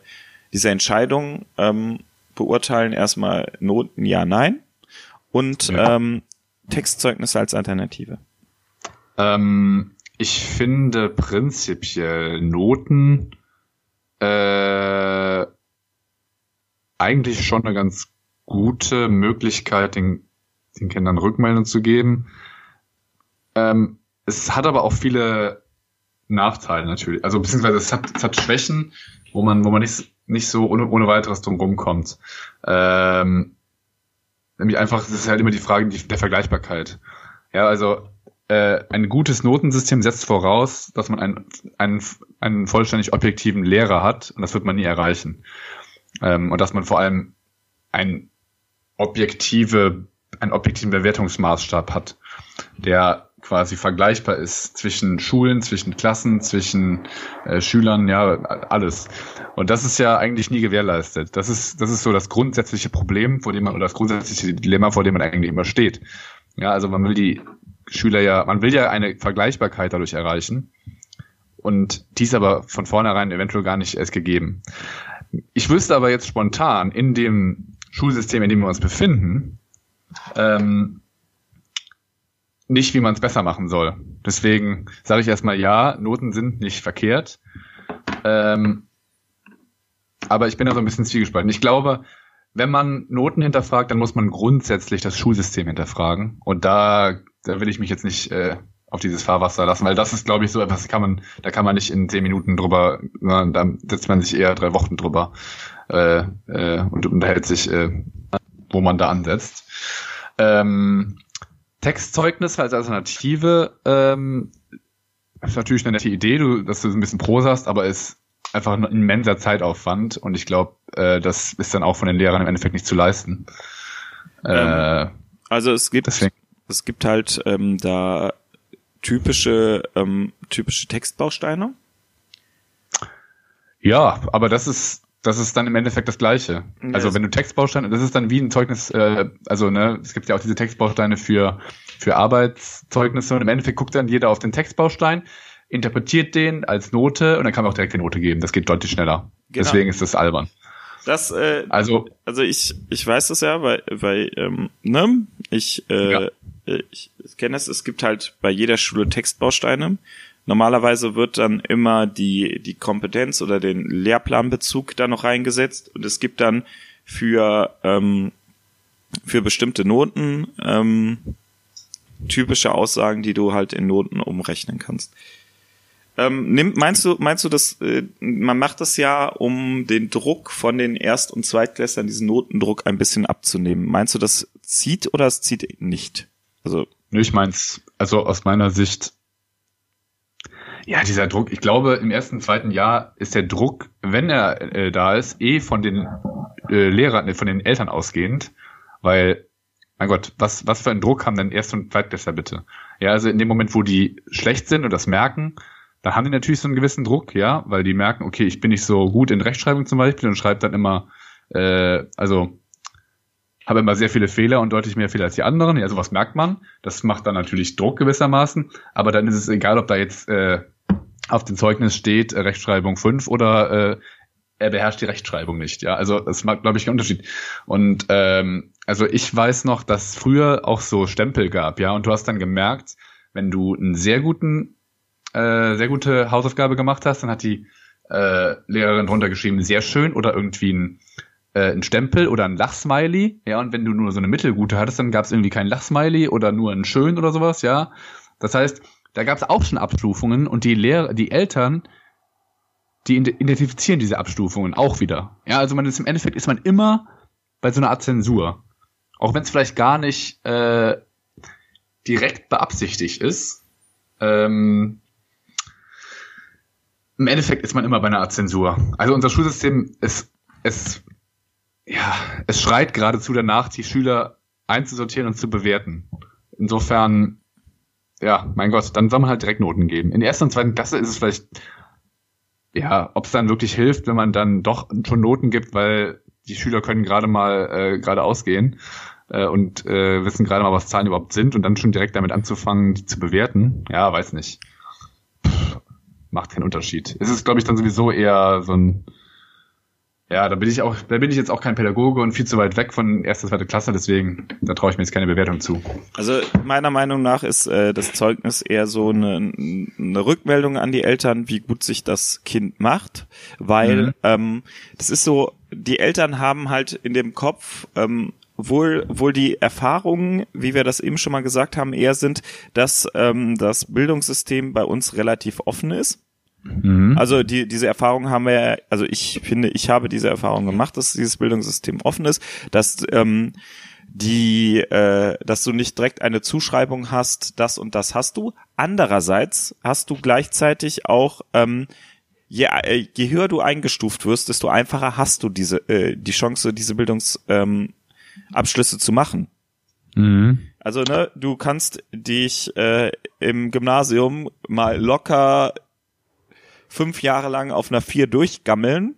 diese Entscheidung ähm, beurteilen? Erstmal Noten ja nein und ja. ähm, Textzeugnisse als Alternative. Ähm, ich finde prinzipiell Noten äh, eigentlich schon eine ganz gute Möglichkeit, den, den Kindern Rückmeldung zu geben. Ähm, es hat aber auch viele Nachteile natürlich. Also beziehungsweise es hat, es hat Schwächen, wo man, wo man nicht, nicht so ohne, ohne weiteres drum rumkommt. Ähm, nämlich einfach, es ist halt immer die Frage der Vergleichbarkeit. Ja, also äh, ein gutes Notensystem setzt voraus, dass man einen, einen, einen vollständig objektiven Lehrer hat und das wird man nie erreichen. Ähm, und dass man vor allem ein objektive, einen objektiven Bewertungsmaßstab hat, der quasi vergleichbar ist zwischen Schulen, zwischen Klassen, zwischen äh, Schülern, ja, alles. Und das ist ja eigentlich nie gewährleistet. Das ist, das ist so das grundsätzliche Problem, vor dem man, oder das grundsätzliche Dilemma, vor dem man eigentlich immer steht. Ja, also man will die Schüler ja, man will ja eine Vergleichbarkeit dadurch erreichen. Und dies aber von vornherein eventuell gar nicht erst gegeben. Ich wüsste aber jetzt spontan in dem Schulsystem, in dem wir uns befinden, ähm, nicht, wie man es besser machen soll. Deswegen sage ich erstmal ja, Noten sind nicht verkehrt. Ähm, aber ich bin da so ein bisschen zwiegespalten. Ich glaube, wenn man Noten hinterfragt, dann muss man grundsätzlich das Schulsystem hinterfragen. Und da, da will ich mich jetzt nicht äh, auf dieses Fahrwasser lassen, weil das ist, glaube ich, so etwas, kann man, da kann man nicht in zehn Minuten drüber, sondern da setzt man sich eher drei Wochen drüber äh, äh, und unterhält sich, äh, wo man da ansetzt. Ähm, Textzeugnis als Alternative ähm, ist natürlich eine nette Idee, du, dass du so ein bisschen Prosa hast, aber ist einfach ein immenser Zeitaufwand und ich glaube, äh, das ist dann auch von den Lehrern im Endeffekt nicht zu leisten. Äh, ähm, also es gibt deswegen. es gibt halt ähm, da typische ähm, typische Textbausteine. Ja, aber das ist das ist dann im Endeffekt das Gleiche. Ja, also wenn du Textbausteine, das ist dann wie ein Zeugnis, äh, also ne, es gibt ja auch diese Textbausteine für für Arbeitszeugnisse und im Endeffekt guckt dann jeder auf den Textbaustein, interpretiert den als Note und dann kann man auch direkt die Note geben. Das geht deutlich schneller. Genau. Deswegen ist das albern. Das, äh, also, also ich, ich weiß das ja, weil, weil ähm, ne, ich, äh, ja. ich, ich kenne es, es gibt halt bei jeder Schule Textbausteine Normalerweise wird dann immer die, die Kompetenz oder den Lehrplanbezug da noch reingesetzt und es gibt dann für, ähm, für bestimmte Noten ähm, typische Aussagen, die du halt in Noten umrechnen kannst. Ähm, nimm, meinst du, meinst du, dass äh, man macht das ja, um den Druck von den Erst- und Zweitklässlern, diesen Notendruck ein bisschen abzunehmen? Meinst du, das zieht oder es zieht nicht? Also ich meins, also aus meiner Sicht ja, dieser Druck, ich glaube, im ersten, zweiten Jahr ist der Druck, wenn er äh, da ist, eh von den äh, Lehrern, äh, von den Eltern ausgehend, weil, mein Gott, was, was für einen Druck haben denn Erst- und Zweitklässler bitte? Ja, also in dem Moment, wo die schlecht sind und das merken, dann haben die natürlich so einen gewissen Druck, ja, weil die merken, okay, ich bin nicht so gut in Rechtschreibung zum Beispiel und schreibe dann immer, äh, also habe immer sehr viele Fehler und deutlich mehr Fehler als die anderen. Ja, sowas merkt man. Das macht dann natürlich Druck gewissermaßen. Aber dann ist es egal, ob da jetzt äh, auf dem Zeugnis steht äh, Rechtschreibung 5 oder äh, er beherrscht die Rechtschreibung nicht. Ja, also das macht, glaube ich, einen Unterschied. Und ähm, also ich weiß noch, dass früher auch so Stempel gab, ja, und du hast dann gemerkt, wenn du einen sehr guten, äh, sehr gute Hausaufgabe gemacht hast, dann hat die äh, Lehrerin drunter geschrieben, sehr schön oder irgendwie ein, äh, ein Stempel oder ein Lachsmiley, ja, und wenn du nur so eine mittelgute hattest, dann gab es irgendwie kein Lachsmiley oder nur ein schön oder sowas, ja. Das heißt, da gab es auch schon Abstufungen und die Lehrer, die Eltern, die identifizieren diese Abstufungen auch wieder. Ja, also man ist im Endeffekt ist man immer bei so einer Art Zensur. Auch wenn es vielleicht gar nicht äh, direkt beabsichtigt ist. Ähm, Im Endeffekt ist man immer bei einer Art Zensur. Also unser Schulsystem ist, es, ja, es schreit geradezu danach, die Schüler einzusortieren und zu bewerten. Insofern ja, mein Gott, dann soll man halt direkt Noten geben. In der ersten und zweiten Klasse ist es vielleicht, ja, ob es dann wirklich hilft, wenn man dann doch schon Noten gibt, weil die Schüler können gerade mal äh, gerade ausgehen äh, und äh, wissen gerade mal, was Zahlen überhaupt sind und dann schon direkt damit anzufangen, die zu bewerten. Ja, weiß nicht. Pff, macht keinen Unterschied. Es ist, glaube ich, dann sowieso eher so ein Ja, da bin ich auch, da bin ich jetzt auch kein Pädagoge und viel zu weit weg von erster, zweite Klasse, deswegen, da traue ich mir jetzt keine Bewertung zu. Also meiner Meinung nach ist äh, das Zeugnis eher so eine, eine Rückmeldung an die Eltern, wie gut sich das Kind macht, weil mhm. ähm, das ist so, die Eltern haben halt in dem Kopf ähm, wohl, wohl die Erfahrungen, wie wir das eben schon mal gesagt haben, eher sind, dass ähm, das Bildungssystem bei uns relativ offen ist Mhm. Also die, diese Erfahrung haben wir, also ich finde, ich habe diese Erfahrung gemacht, dass dieses Bildungssystem offen ist, dass ähm, die, äh, dass du nicht direkt eine Zuschreibung hast, das und das hast du. Andererseits hast du gleichzeitig auch ähm, je, äh, je höher du eingestuft wirst, desto einfacher hast du diese äh, die Chance, diese Bildungsabschlüsse ähm, zu machen. Mhm. Also ne, du kannst dich äh, im Gymnasium mal locker fünf Jahre lang auf einer vier durchgammeln,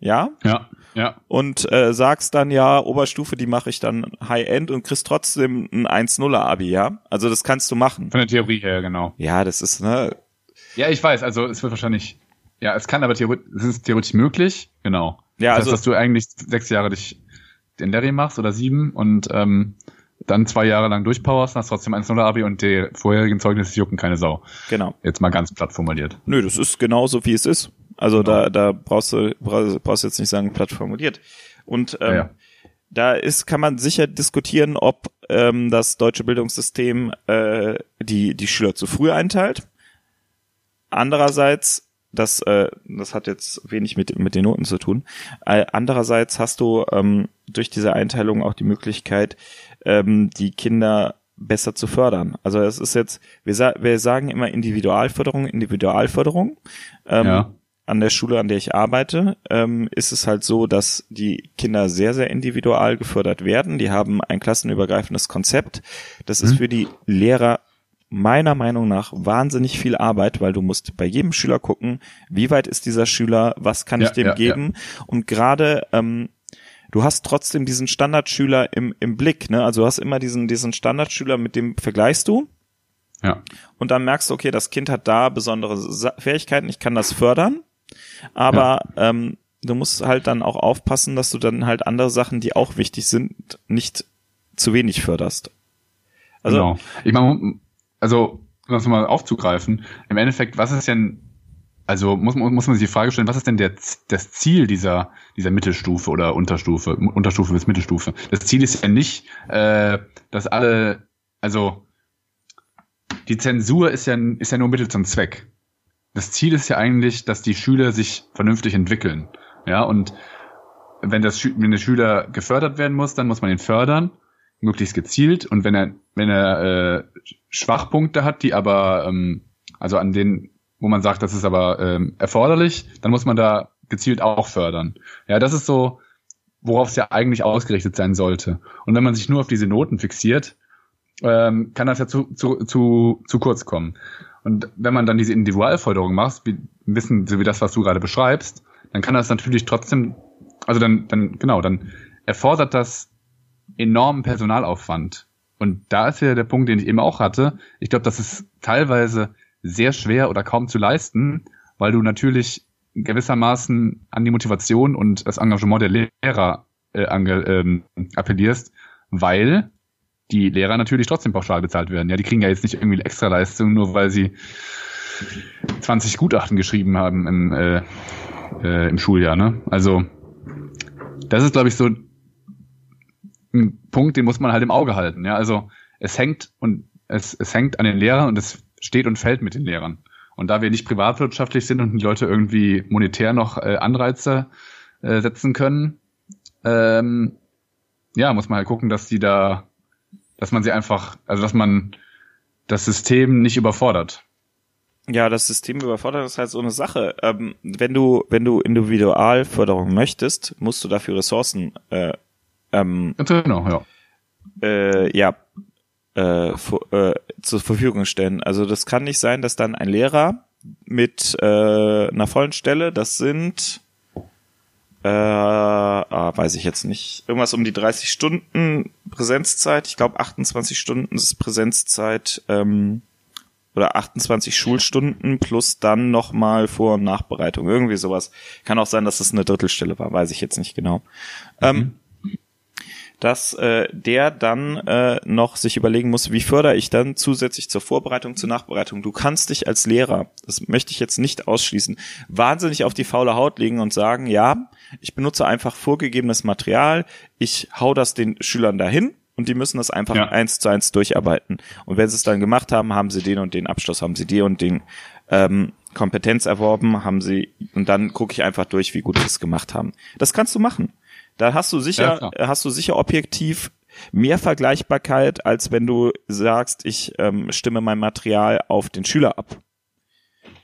ja? Ja, ja. Und äh, sagst dann ja, Oberstufe, die mache ich dann High-End und kriegst trotzdem ein 1-0er-Abi, ja? Also das kannst du machen. Von der Theorie her, genau. Ja, das ist, ne? Ja, ich weiß, also es wird wahrscheinlich, ja, es kann aber theoretisch, es ist theoretisch möglich, genau. Ja, das also, heißt, dass du eigentlich sechs Jahre dich den Larry machst oder sieben und ähm, dann zwei Jahre lang durchpowerst, hast trotzdem 1-0 Abi und die vorherigen Zeugnisse jucken keine Sau. Genau. Jetzt mal ganz platt formuliert. Nö, das ist genauso wie es ist. Also genau. da, da brauchst du brauchst jetzt nicht sagen platt formuliert. Und ähm, ja, ja. da ist kann man sicher diskutieren, ob ähm, das deutsche Bildungssystem äh, die die Schüler zu früh einteilt. Andererseits das, äh, das hat jetzt wenig mit, mit den Noten zu tun. Äh, andererseits hast du ähm, durch diese Einteilung auch die Möglichkeit, ähm, die Kinder besser zu fördern. Also es ist jetzt, wir, sa wir sagen immer Individualförderung, Individualförderung. Ähm, ja. An der Schule, an der ich arbeite, ähm, ist es halt so, dass die Kinder sehr, sehr individual gefördert werden. Die haben ein klassenübergreifendes Konzept. Das ist mhm. für die Lehrer meiner Meinung nach wahnsinnig viel Arbeit, weil du musst bei jedem Schüler gucken, wie weit ist dieser Schüler, was kann ja, ich dem ja, geben. Ja. Und gerade ähm, du hast trotzdem diesen Standardschüler im, im Blick, ne? Also du hast immer diesen, diesen Standardschüler, mit dem vergleichst du. Ja. Und dann merkst du, okay, das Kind hat da besondere Fähigkeiten, ich kann das fördern. Aber ähm, du musst halt dann auch aufpassen, dass du dann halt andere Sachen, die auch wichtig sind, nicht zu wenig förderst. Also, genau. Ich meine, also, um das mal aufzugreifen, im Endeffekt, was ist denn also muss man, muss man sich die Frage stellen, was ist denn der, das Ziel dieser, dieser Mittelstufe oder Unterstufe, Unterstufe bis Mittelstufe? Das Ziel ist ja nicht, äh, dass alle, also die Zensur ist ja, ist ja nur Mittel zum Zweck. Das Ziel ist ja eigentlich, dass die Schüler sich vernünftig entwickeln. Ja, und wenn, das, wenn der Schüler gefördert werden muss, dann muss man ihn fördern, möglichst gezielt. Und wenn er, wenn er äh, Schwachpunkte hat, die aber, ähm, also an denen wo man sagt, das ist aber ähm, erforderlich, dann muss man da gezielt auch fördern. Ja, das ist so, worauf es ja eigentlich ausgerichtet sein sollte. Und wenn man sich nur auf diese Noten fixiert, ähm, kann das ja zu, zu, zu, zu kurz kommen. Und wenn man dann diese Individualförderung macht, wie wissen, so wie das, was du gerade beschreibst, dann kann das natürlich trotzdem, also dann, dann, genau, dann erfordert das enormen Personalaufwand. Und da ist ja der Punkt, den ich eben auch hatte. Ich glaube, das ist teilweise sehr schwer oder kaum zu leisten, weil du natürlich gewissermaßen an die Motivation und das Engagement der Lehrer äh, ange, ähm, appellierst, weil die Lehrer natürlich trotzdem pauschal bezahlt werden. Ja, die kriegen ja jetzt nicht irgendwie extra Leistung, nur weil sie 20 Gutachten geschrieben haben im, äh, äh, im Schuljahr. Ne? Also das ist, glaube ich, so ein Punkt, den muss man halt im Auge halten. Ja, also es hängt und es, es hängt an den Lehrern und es steht und fällt mit den Lehrern. Und da wir nicht privatwirtschaftlich sind und die Leute irgendwie monetär noch äh, Anreize äh, setzen können, ähm, ja, muss man halt gucken, dass die da, dass man sie einfach, also dass man das System nicht überfordert. Ja, das System überfordert ist halt so eine Sache. Ähm, wenn du, wenn du Individualförderung möchtest, musst du dafür Ressourcen äh, ähm, genau, ja. Äh, ja, äh, äh, zur Verfügung stellen. Also das kann nicht sein, dass dann ein Lehrer mit äh, einer vollen Stelle, das sind äh, ah, weiß ich jetzt nicht, irgendwas um die 30 Stunden Präsenzzeit. Ich glaube 28 Stunden ist Präsenzzeit ähm, oder 28 Schulstunden plus dann nochmal Vor- und Nachbereitung. Irgendwie sowas. Kann auch sein, dass es das eine Drittelstelle war, weiß ich jetzt nicht genau. Ähm, mhm. Ähm, dass äh, der dann äh, noch sich überlegen muss, wie fördere ich dann zusätzlich zur Vorbereitung, zur Nachbereitung. Du kannst dich als Lehrer, das möchte ich jetzt nicht ausschließen, wahnsinnig auf die faule Haut legen und sagen, ja, ich benutze einfach vorgegebenes Material, ich hau das den Schülern dahin und die müssen das einfach ja. eins zu eins durcharbeiten. Und wenn sie es dann gemacht haben, haben sie den und den Abschluss, haben sie die und den ähm, Kompetenz erworben, haben sie und dann gucke ich einfach durch, wie gut sie es gemacht haben. Das kannst du machen. Da hast du sicher, ja, hast du sicher objektiv mehr Vergleichbarkeit, als wenn du sagst, ich ähm, stimme mein Material auf den Schüler ab.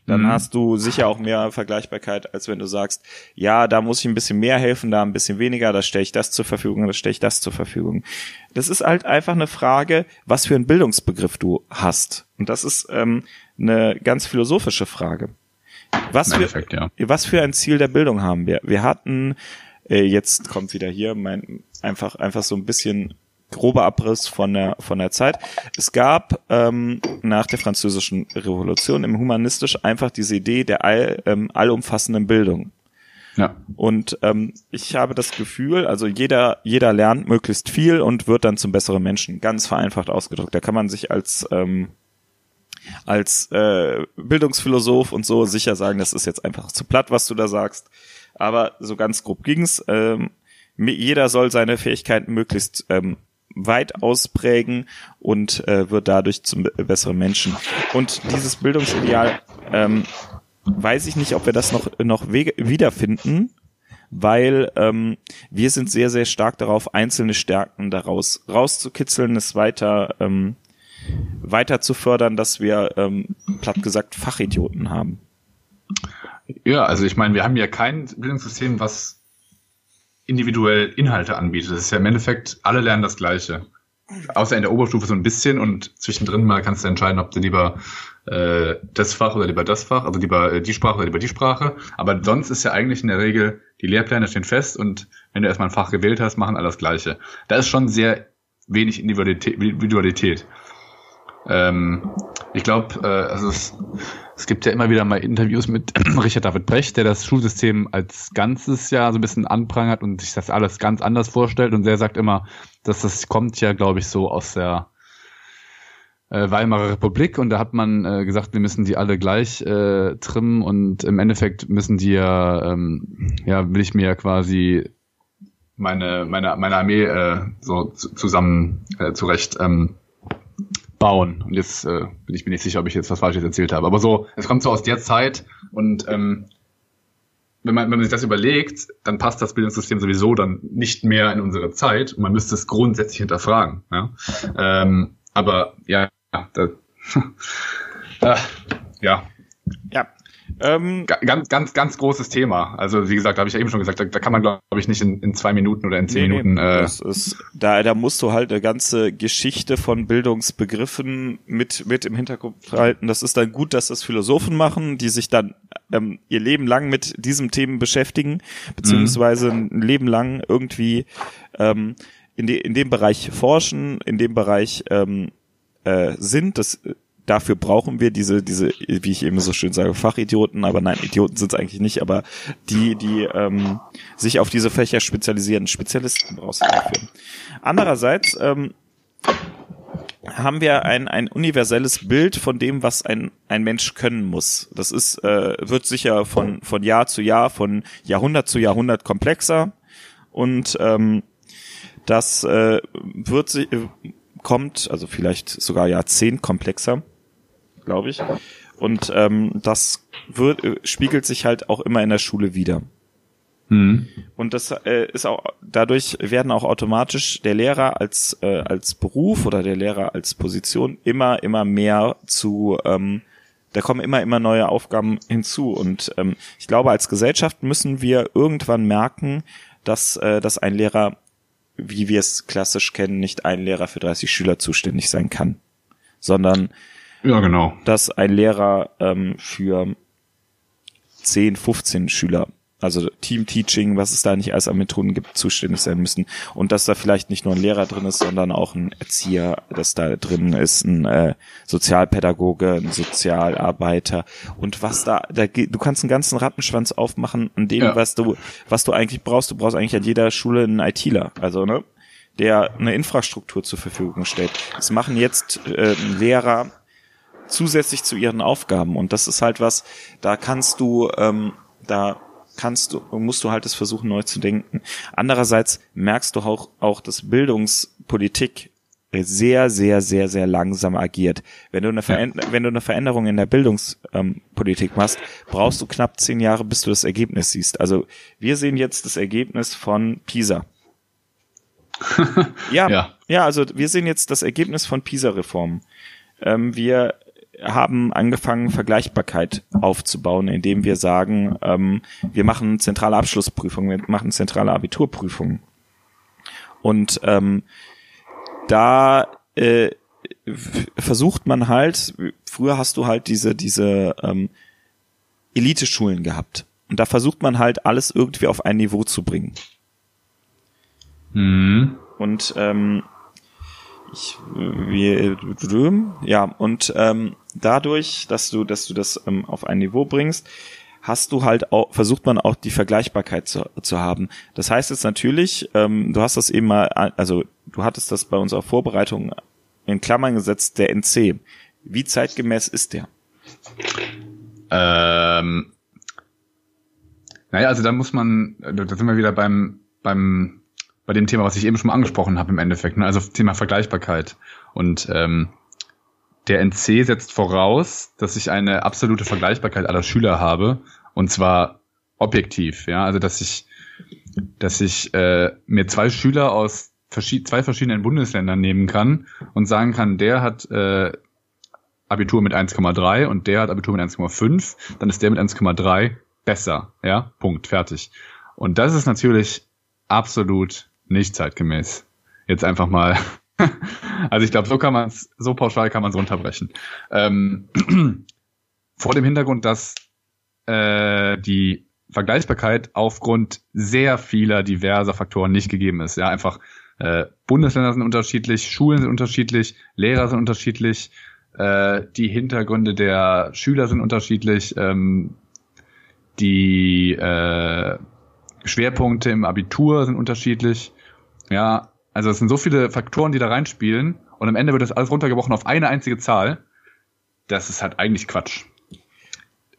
Dann mhm. hast du sicher auch mehr Vergleichbarkeit, als wenn du sagst, ja, da muss ich ein bisschen mehr helfen, da ein bisschen weniger, da stelle ich das zur Verfügung, da stelle ich das zur Verfügung. Das ist halt einfach eine Frage, was für einen Bildungsbegriff du hast. Und das ist ähm, eine ganz philosophische Frage. Was für, ja. was für ein Ziel der Bildung haben wir? Wir hatten äh, jetzt kommt wieder hier mein einfach einfach so ein bisschen grober Abriss von der von der Zeit. Es gab ähm, nach der französischen Revolution im Humanistisch einfach diese Idee der all, ähm, allumfassenden Bildung. Ja. Und ähm, ich habe das Gefühl, also jeder jeder lernt möglichst viel und wird dann zum besseren Menschen. Ganz vereinfacht ausgedrückt. Da kann man sich als ähm, als äh, Bildungsphilosoph und so sicher sagen, das ist jetzt einfach zu platt, was du da sagst aber so ganz grob ging's. Ähm, jeder soll seine Fähigkeiten möglichst ähm, weit ausprägen und äh, wird dadurch zum besseren Menschen. Und dieses Bildungsideal ähm, weiß ich nicht, ob wir das noch noch wiederfinden, weil ähm, wir sind sehr sehr stark darauf, einzelne Stärken daraus rauszukitzeln, es weiter ähm, weiter zu fördern, dass wir ähm, platt gesagt Fachidioten haben. Ja, also ich meine, wir haben ja kein Bildungssystem, was individuell Inhalte anbietet. Das ist ja im Endeffekt, alle lernen das Gleiche. Außer in der Oberstufe so ein bisschen und zwischendrin mal kannst du entscheiden, ob du lieber äh, das Fach oder lieber das Fach, also lieber äh, die Sprache oder lieber die Sprache. Aber sonst ist ja eigentlich in der Regel, die Lehrpläne stehen fest und wenn du erstmal ein Fach gewählt hast, machen alle das Gleiche. Da ist schon sehr wenig Individualität. Ähm, ich glaube, äh, also es, es gibt ja immer wieder mal Interviews mit Richard David Brecht, der das Schulsystem als ganzes ja so ein bisschen anprangert und sich das alles ganz anders vorstellt. Und der sagt immer, dass das kommt ja, glaube ich, so aus der äh, Weimarer Republik und da hat man äh, gesagt, wir müssen die alle gleich äh, trimmen und im Endeffekt müssen die ja, ähm, ja, will ich mir ja quasi meine meine meine Armee äh, so zusammen äh, zurecht ähm, bauen. Und jetzt äh, bin ich mir nicht sicher, ob ich jetzt was Falsches erzählt habe. Aber so, es kommt so aus der Zeit und ähm, wenn man, wenn man sich das überlegt, dann passt das Bildungssystem sowieso dann nicht mehr in unsere Zeit und man müsste es grundsätzlich hinterfragen. Ja? Ähm, aber ja, da, äh, ja. Ja, ähm, ganz, ganz, ganz großes Thema. Also wie gesagt, habe ich ja eben schon gesagt, da, da kann man glaube ich nicht in, in zwei Minuten oder in zehn nee, Minuten. Äh, das ist, da, da musst du halt eine ganze Geschichte von Bildungsbegriffen mit mit im Hinterkopf halten. Das ist dann gut, dass das Philosophen machen, die sich dann ähm, ihr Leben lang mit diesem Themen beschäftigen, beziehungsweise mhm. ein Leben lang irgendwie ähm, in, de, in dem Bereich forschen, in dem Bereich ähm, äh, sind. Das dafür brauchen wir diese, diese, wie ich eben so schön sage, Fachidioten, aber nein, Idioten sind es eigentlich nicht, aber die, die ähm, sich auf diese Fächer spezialisieren, Spezialisten brauchst du dafür. Andererseits ähm, haben wir ein, ein universelles Bild von dem, was ein, ein Mensch können muss. Das ist, äh, wird sicher von, von Jahr zu Jahr, von Jahrhundert zu Jahrhundert komplexer und ähm, das äh, wird sich, äh, kommt, also vielleicht sogar Jahrzehnt komplexer glaube ich. Und ähm, das wird, äh, spiegelt sich halt auch immer in der Schule wieder. Mhm. Und das äh, ist auch dadurch werden auch automatisch der Lehrer als äh, als Beruf oder der Lehrer als Position immer immer mehr zu ähm, da kommen immer immer neue Aufgaben hinzu und ähm, ich glaube als Gesellschaft müssen wir irgendwann merken, dass äh, dass ein Lehrer wie wir es klassisch kennen nicht ein Lehrer für 30 Schüler zuständig sein kann, sondern ja, genau. Dass ein Lehrer ähm, für 10, 15 Schüler also Team-Teaching, was es da nicht alles an Methoden gibt, zuständig sein müssen. Und dass da vielleicht nicht nur ein Lehrer drin ist, sondern auch ein Erzieher, dass da drin ist, ein äh, Sozialpädagoge, ein Sozialarbeiter und was da, da du kannst einen ganzen Rattenschwanz aufmachen an dem, ja. was du, was du eigentlich brauchst. Du brauchst eigentlich an jeder Schule einen ITler, also ne, der eine Infrastruktur zur Verfügung stellt. Das machen jetzt äh, Lehrer zusätzlich zu ihren Aufgaben und das ist halt was, da kannst du ähm, da kannst du, musst du halt es versuchen, neu zu denken. Andererseits merkst du auch, auch, dass Bildungspolitik sehr, sehr, sehr, sehr langsam agiert. Wenn du eine, Veränder wenn du eine Veränderung in der Bildungspolitik ähm, machst, brauchst du knapp zehn Jahre, bis du das Ergebnis siehst. Also wir sehen jetzt das Ergebnis von PISA. ja, ja, ja, also wir sehen jetzt das Ergebnis von PISA-Reformen. Ähm, wir haben angefangen, Vergleichbarkeit aufzubauen, indem wir sagen, ähm, wir machen zentrale Abschlussprüfungen, wir machen zentrale Abiturprüfungen. Und ähm, da äh, versucht man halt, früher hast du halt diese, diese ähm, Elite-Schulen gehabt. Und da versucht man halt alles irgendwie auf ein Niveau zu bringen. Mhm. Und ähm, ich, wir, ja, und ähm, dadurch, dass du, dass du das ähm, auf ein Niveau bringst, hast du halt auch, versucht man auch die Vergleichbarkeit zu, zu haben. Das heißt jetzt natürlich, ähm, du hast das eben mal, also du hattest das bei unserer Vorbereitung in Klammern gesetzt, der NC. Wie zeitgemäß ist der? Ähm, naja, also da muss man, da sind wir wieder beim, beim, bei dem Thema, was ich eben schon mal angesprochen habe im Endeffekt, ne? also Thema Vergleichbarkeit. Und ähm, der NC setzt voraus, dass ich eine absolute Vergleichbarkeit aller Schüler habe und zwar objektiv, ja, also dass ich, dass ich äh, mir zwei Schüler aus verschied zwei verschiedenen Bundesländern nehmen kann und sagen kann, der hat äh, Abitur mit 1,3 und der hat Abitur mit 1,5, dann ist der mit 1,3 besser, ja, Punkt, fertig. Und das ist natürlich absolut nicht zeitgemäß. Jetzt einfach mal also ich glaube, so kann man es, so pauschal kann man es runterbrechen. Ähm, vor dem Hintergrund, dass äh, die Vergleichbarkeit aufgrund sehr vieler diverser Faktoren nicht gegeben ist. Ja, einfach äh, Bundesländer sind unterschiedlich, Schulen sind unterschiedlich, Lehrer sind unterschiedlich, äh, die Hintergründe der Schüler sind unterschiedlich, ähm, die äh, Schwerpunkte im Abitur sind unterschiedlich. Ja, also es sind so viele Faktoren, die da reinspielen und am Ende wird das alles runtergebrochen auf eine einzige Zahl. Das ist halt eigentlich Quatsch.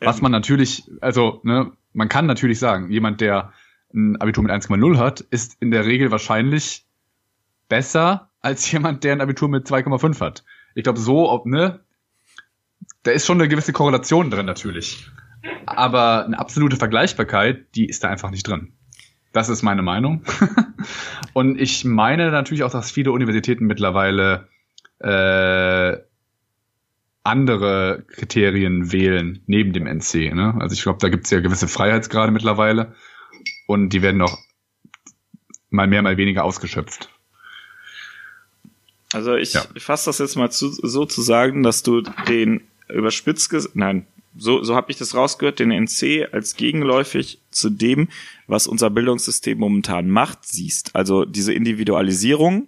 Was man natürlich, also ne, man kann natürlich sagen, jemand, der ein Abitur mit 1,0 hat, ist in der Regel wahrscheinlich besser als jemand, der ein Abitur mit 2,5 hat. Ich glaube, so, ob, ne, da ist schon eine gewisse Korrelation drin natürlich. Aber eine absolute Vergleichbarkeit, die ist da einfach nicht drin. Das ist meine Meinung. und ich meine natürlich auch, dass viele Universitäten mittlerweile äh, andere Kriterien wählen neben dem NC. Ne? Also ich glaube, da gibt es ja gewisse Freiheitsgrade mittlerweile und die werden noch mal mehr, mal weniger ausgeschöpft. Also ich ja. fasse das jetzt mal zu, so zu sagen, dass du den überspitzt, nein, so, so habe ich das rausgehört, den NC als gegenläufig zu dem, was unser Bildungssystem momentan macht, siehst. Also diese Individualisierung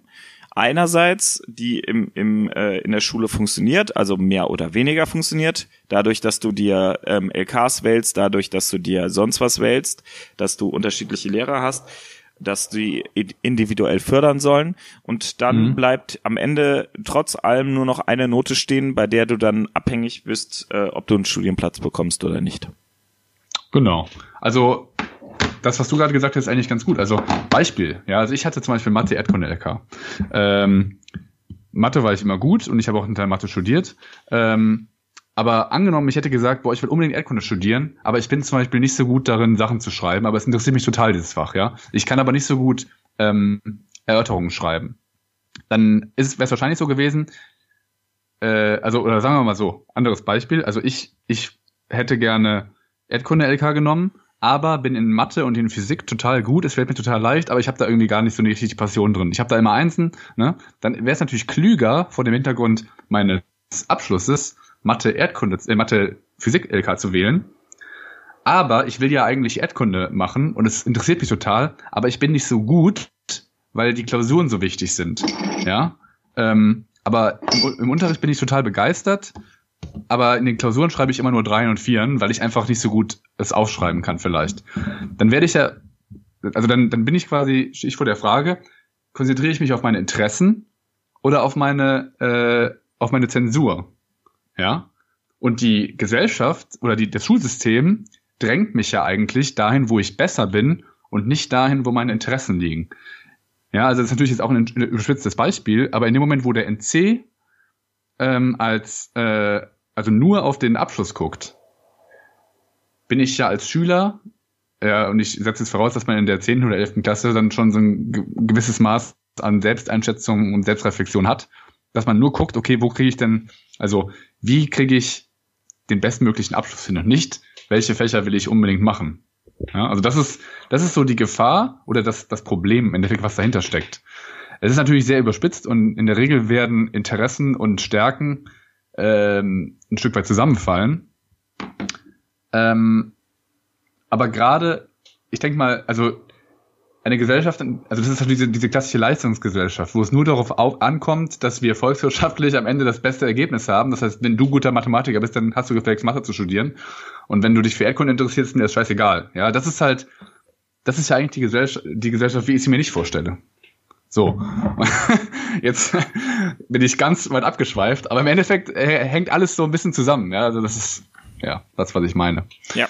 einerseits, die im, im, äh, in der Schule funktioniert, also mehr oder weniger funktioniert, dadurch, dass du dir ähm, LKs wählst, dadurch, dass du dir sonst was wählst, dass du unterschiedliche Lehrer hast dass die individuell fördern sollen und dann mhm. bleibt am Ende trotz allem nur noch eine Note stehen, bei der du dann abhängig bist, äh, ob du einen Studienplatz bekommst oder nicht. Genau. Also das, was du gerade gesagt hast, ist eigentlich ganz gut. Also Beispiel, ja, also ich hatte zum Beispiel Mathe Erdkunde LK. Ähm, Mathe war ich immer gut und ich habe auch einen Teil Mathe studiert. Ähm, aber angenommen, ich hätte gesagt, boah, ich will unbedingt Erdkunde studieren, aber ich bin zum Beispiel nicht so gut darin, Sachen zu schreiben, aber es interessiert mich total, dieses Fach, ja. Ich kann aber nicht so gut ähm, Erörterungen schreiben. Dann wäre es wahrscheinlich so gewesen, äh, also, oder sagen wir mal so, anderes Beispiel, also ich, ich hätte gerne Erdkunde-LK genommen, aber bin in Mathe und in Physik total gut, es fällt mir total leicht, aber ich habe da irgendwie gar nicht so eine richtige Passion drin. Ich habe da immer Einsen, ne? Dann wäre es natürlich klüger, vor dem Hintergrund meines Abschlusses, Mathe Erdkunde, äh, Mathe Physik LK zu wählen. Aber ich will ja eigentlich Erdkunde machen und es interessiert mich total, aber ich bin nicht so gut, weil die Klausuren so wichtig sind. Ja. Ähm, aber im, im Unterricht bin ich total begeistert, aber in den Klausuren schreibe ich immer nur Dreien und Vieren, weil ich einfach nicht so gut es aufschreiben kann vielleicht. Dann werde ich ja, also dann, dann bin ich quasi, stehe ich vor der Frage, konzentriere ich mich auf meine Interessen oder auf meine, äh, auf meine Zensur? Ja. Und die Gesellschaft oder die, das Schulsystem drängt mich ja eigentlich dahin, wo ich besser bin und nicht dahin, wo meine Interessen liegen. Ja, also das ist natürlich jetzt auch ein überspitztes Beispiel, aber in dem Moment, wo der NC ähm, als äh, also nur auf den Abschluss guckt, bin ich ja als Schüler, ja, und ich setze es voraus, dass man in der 10. oder 11. Klasse dann schon so ein gewisses Maß an Selbsteinschätzung und Selbstreflexion hat, dass man nur guckt, okay, wo kriege ich denn, also wie kriege ich den bestmöglichen Abschluss hin und nicht, welche Fächer will ich unbedingt machen. Ja, also das ist, das ist so die Gefahr oder das, das Problem im Endeffekt, was dahinter steckt. Es ist natürlich sehr überspitzt und in der Regel werden Interessen und Stärken ähm, ein Stück weit zusammenfallen. Ähm, aber gerade, ich denke mal, also eine Gesellschaft, also das ist halt diese, diese klassische Leistungsgesellschaft, wo es nur darauf auf, ankommt, dass wir volkswirtschaftlich am Ende das beste Ergebnis haben. Das heißt, wenn du guter Mathematiker bist, dann hast du gefälligst Mathe zu studieren. Und wenn du dich für Erdkunde interessierst, ist mir das scheißegal. Ja, das ist halt, das ist ja eigentlich die Gesellschaft, die Gesellschaft, wie ich sie mir nicht vorstelle. So. Jetzt bin ich ganz weit abgeschweift, aber im Endeffekt äh, hängt alles so ein bisschen zusammen. Ja, also das ist, ja, das, was ich meine. Ja.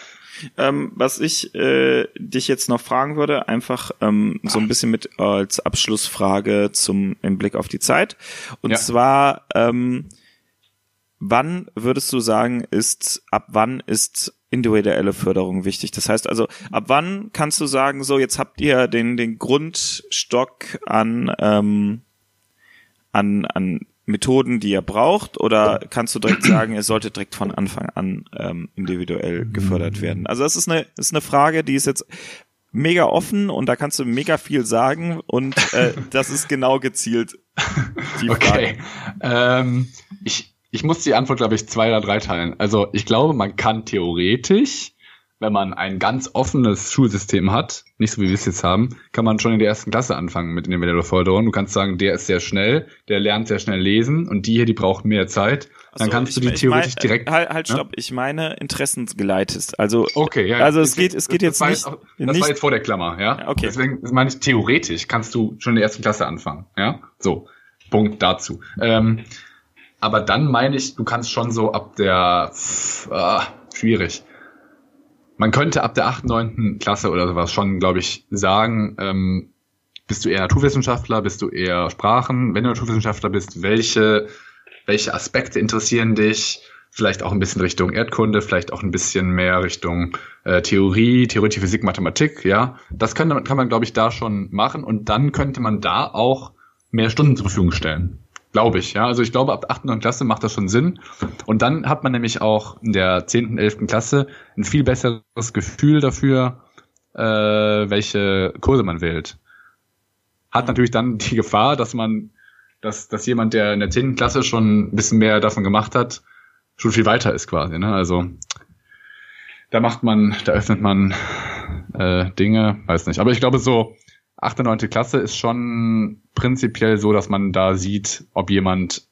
Ähm, was ich äh, dich jetzt noch fragen würde, einfach ähm, so ein bisschen mit als Abschlussfrage zum im Blick auf die Zeit. Und ja. zwar, ähm, wann würdest du sagen, ist, ab wann ist individuelle Förderung wichtig? Das heißt also, ab wann kannst du sagen, so jetzt habt ihr den, den Grundstock an, ähm, an, an Methoden, die ihr braucht, oder kannst du direkt sagen, ihr solltet direkt von Anfang an ähm, individuell gefördert werden? Also das ist eine, ist eine Frage, die ist jetzt mega offen und da kannst du mega viel sagen und äh, das ist genau gezielt die Frage. Okay. Ähm, ich, ich muss die Antwort, glaube ich, zwei oder drei teilen. Also ich glaube, man kann theoretisch wenn man ein ganz offenes Schulsystem hat, nicht so wie wir es jetzt haben, kann man schon in der ersten Klasse anfangen mit individueller Förderung. Du kannst sagen, der ist sehr schnell, der lernt sehr schnell lesen und die hier, die braucht mehr Zeit. Dann so, kannst du die theoretisch mein, direkt. Halt, halt, stopp, ich meine interessensgeleitet. Also, okay, ja. Also es geht, es geht jetzt das nicht. Auch, das nicht, war jetzt vor der Klammer, ja. Okay. Deswegen meine ich theoretisch kannst du schon in der ersten Klasse anfangen, ja. So, Punkt dazu. Ähm, aber dann meine ich, du kannst schon so ab der ah, schwierig man könnte ab der 8., 9. Klasse oder sowas schon, glaube ich, sagen, ähm, bist du eher Naturwissenschaftler, bist du eher Sprachen? Wenn du Naturwissenschaftler bist, welche, welche Aspekte interessieren dich? Vielleicht auch ein bisschen Richtung Erdkunde, vielleicht auch ein bisschen mehr Richtung äh, Theorie, Theorie, Physik, Mathematik, ja. Das kann, kann man, glaube ich, da schon machen und dann könnte man da auch mehr Stunden zur Verfügung stellen. Glaube ich, ja. Also ich glaube, ab 8. und Klasse macht das schon Sinn. Und dann hat man nämlich auch in der 10., 11. Klasse ein viel besseres Gefühl dafür, äh, welche Kurse man wählt. Hat natürlich dann die Gefahr, dass man, dass, dass jemand, der in der 10. Klasse schon ein bisschen mehr davon gemacht hat, schon viel weiter ist quasi. Ne? Also da macht man, da öffnet man äh, Dinge, weiß nicht. Aber ich glaube so, achte, neunte Klasse ist schon prinzipiell so, dass man da sieht, ob jemand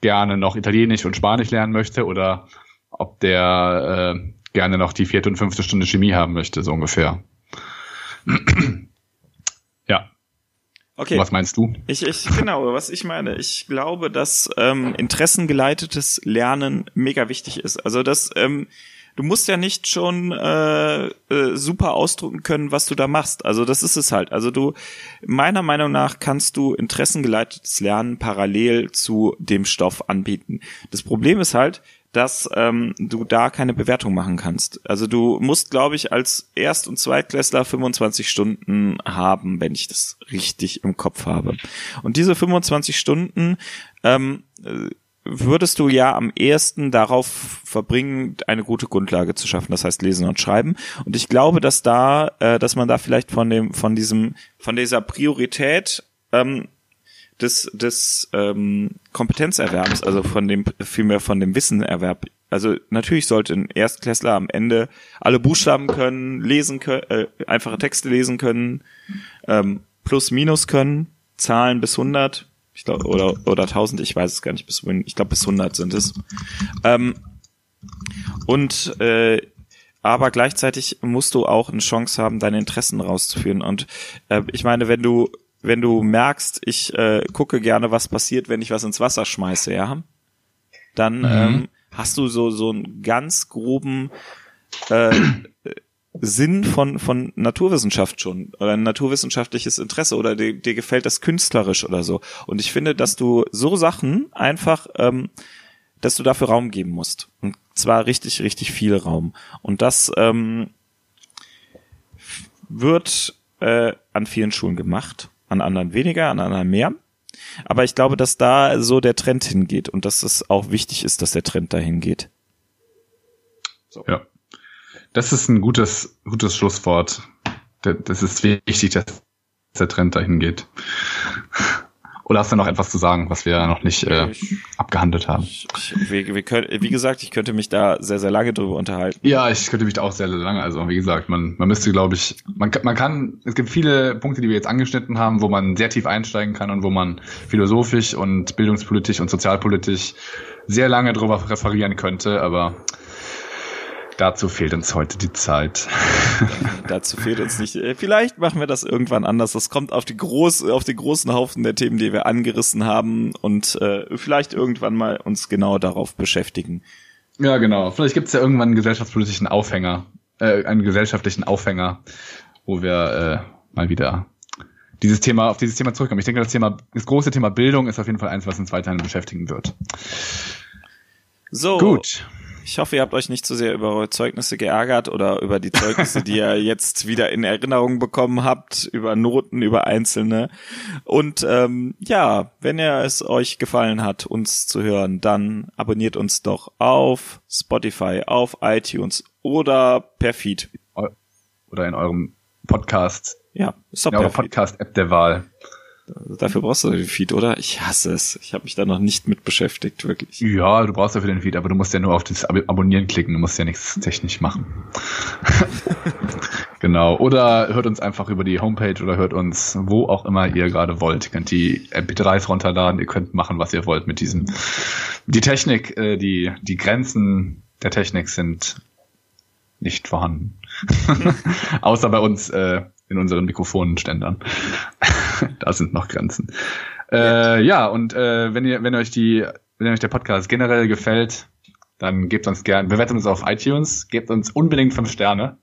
gerne noch Italienisch und Spanisch lernen möchte oder ob der äh, gerne noch die vierte und fünfte Stunde Chemie haben möchte, so ungefähr. ja. Okay. Was meinst du? Ich, ich genau, was ich meine. Ich glaube, dass ähm, interessengeleitetes Lernen mega wichtig ist. Also das ähm, du musst ja nicht schon äh, äh, super ausdrücken können, was du da machst. Also das ist es halt. Also du, meiner Meinung nach, kannst du interessengeleitetes Lernen parallel zu dem Stoff anbieten. Das Problem ist halt, dass ähm, du da keine Bewertung machen kannst. Also du musst, glaube ich, als Erst- und Zweitklässler 25 Stunden haben, wenn ich das richtig im Kopf habe. Und diese 25 Stunden ähm, äh, würdest du ja am ehesten darauf verbringen, eine gute Grundlage zu schaffen, das heißt lesen und schreiben. Und ich glaube, dass da, äh, dass man da vielleicht von dem, von diesem, von dieser Priorität ähm, des, des ähm, Kompetenzerwerbs, also von dem vielmehr von dem Wissenerwerb also natürlich sollte ein Erstklässler am Ende alle Buchstaben können, lesen können, äh, einfache Texte lesen können, ähm, plus minus können, Zahlen bis 100, ich glaube oder oder 1000, ich weiß es gar nicht bis wohin, ich glaube bis 100 sind es. Ähm, und äh, aber gleichzeitig musst du auch eine Chance haben, deine Interessen rauszuführen. Und äh, ich meine, wenn du wenn du merkst, ich äh, gucke gerne, was passiert, wenn ich was ins Wasser schmeiße, ja, dann mhm. ähm, hast du so so einen ganz groben äh, Sinn von von Naturwissenschaft schon oder ein naturwissenschaftliches Interesse oder dir, dir gefällt das künstlerisch oder so. Und ich finde, dass du so Sachen einfach ähm, dass du dafür Raum geben musst. Und zwar richtig, richtig viel Raum. Und das ähm, wird äh, an vielen Schulen gemacht, an anderen weniger, an anderen mehr. Aber ich glaube, dass da so der Trend hingeht und dass es auch wichtig ist, dass der Trend dahin geht. So. Ja. Das ist ein gutes, gutes Schlusswort. Das ist wichtig, dass der Trend dahin geht. Oder hast du noch etwas zu sagen, was wir noch nicht äh, ich, abgehandelt haben? Ich, ich, wir, wir können, wie gesagt, ich könnte mich da sehr, sehr lange drüber unterhalten. Ja, ich könnte mich da auch sehr, sehr lange. Also wie gesagt, man, man müsste, glaube ich, man, man kann, es gibt viele Punkte, die wir jetzt angeschnitten haben, wo man sehr tief einsteigen kann und wo man philosophisch und bildungspolitisch und sozialpolitisch sehr lange drüber referieren könnte, aber Dazu fehlt uns heute die Zeit. Dazu fehlt uns nicht. Äh, vielleicht machen wir das irgendwann anders. Das kommt auf die groß, auf den großen Haufen der Themen, die wir angerissen haben und äh, vielleicht irgendwann mal uns genau darauf beschäftigen. Ja, genau. Vielleicht gibt es ja irgendwann einen gesellschaftspolitischen Aufhänger, äh, einen gesellschaftlichen Aufhänger, wo wir äh, mal wieder dieses Thema, auf dieses Thema zurückkommen. Ich denke, das Thema, das große Thema Bildung ist auf jeden Fall eins, was uns weiterhin beschäftigen wird. So. Gut. Ich hoffe, ihr habt euch nicht zu sehr über eure Zeugnisse geärgert oder über die Zeugnisse, die ihr jetzt wieder in Erinnerung bekommen habt, über Noten, über einzelne. Und ähm, ja, wenn ihr es euch gefallen hat, uns zu hören, dann abonniert uns doch auf Spotify, auf iTunes oder per Feed. Oder in eurem Podcast. Ja, ist doch in eurer Podcast-App der Wahl. Dafür brauchst du den Feed, oder? Ich hasse es. Ich habe mich da noch nicht mit beschäftigt, wirklich. Ja, du brauchst dafür den Feed, aber du musst ja nur auf das Ab Abonnieren klicken. Du musst ja nichts technisch machen. genau. Oder hört uns einfach über die Homepage oder hört uns, wo auch immer ihr gerade wollt. Ihr könnt die MP3s runterladen. Ihr könnt machen, was ihr wollt mit diesem. Die Technik, äh, die, die Grenzen der Technik sind nicht vorhanden. Außer bei uns äh, in unseren Mikrofonenständern. da sind noch Grenzen. Äh, ja, und äh, wenn ihr, wenn euch die, wenn euch der Podcast generell gefällt, dann gebt uns gern, bewertet uns auf iTunes, gebt uns unbedingt fünf Sterne.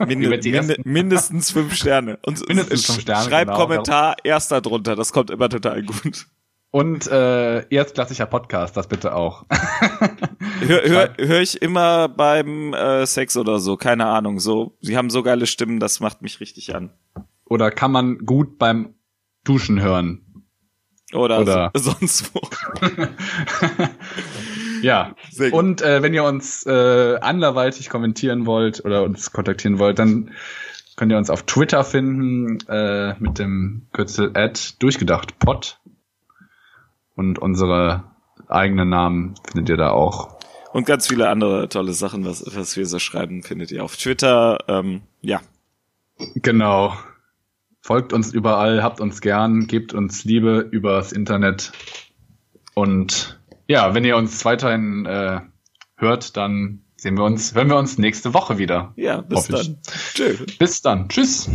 Minde, minde, mindestens fünf Sterne. Und mindestens fünf Sterne. Schreibt genau. Kommentar erster drunter, das kommt immer total gut. Und äh, erstklassischer Podcast, das bitte auch. hör, hör, hör ich immer beim äh, Sex oder so, keine Ahnung. So, sie haben so geile Stimmen, das macht mich richtig an. Oder kann man gut beim Duschen hören? Oder, oder so, sonst wo. ja. Und äh, wenn ihr uns äh, anderweitig kommentieren wollt oder uns kontaktieren wollt, dann könnt ihr uns auf Twitter finden äh, mit dem Kürzel ad durchgedacht pod und unsere eigenen Namen findet ihr da auch. Und ganz viele andere tolle Sachen, was, was wir so schreiben, findet ihr auf Twitter. Ähm, ja. Genau. Folgt uns überall, habt uns gern, gebt uns Liebe übers Internet. Und ja, wenn ihr uns weiterhin äh, hört, dann sehen wir uns, hören wir uns nächste Woche wieder. Ja, bis dann. Tschüss. Bis dann. Tschüss.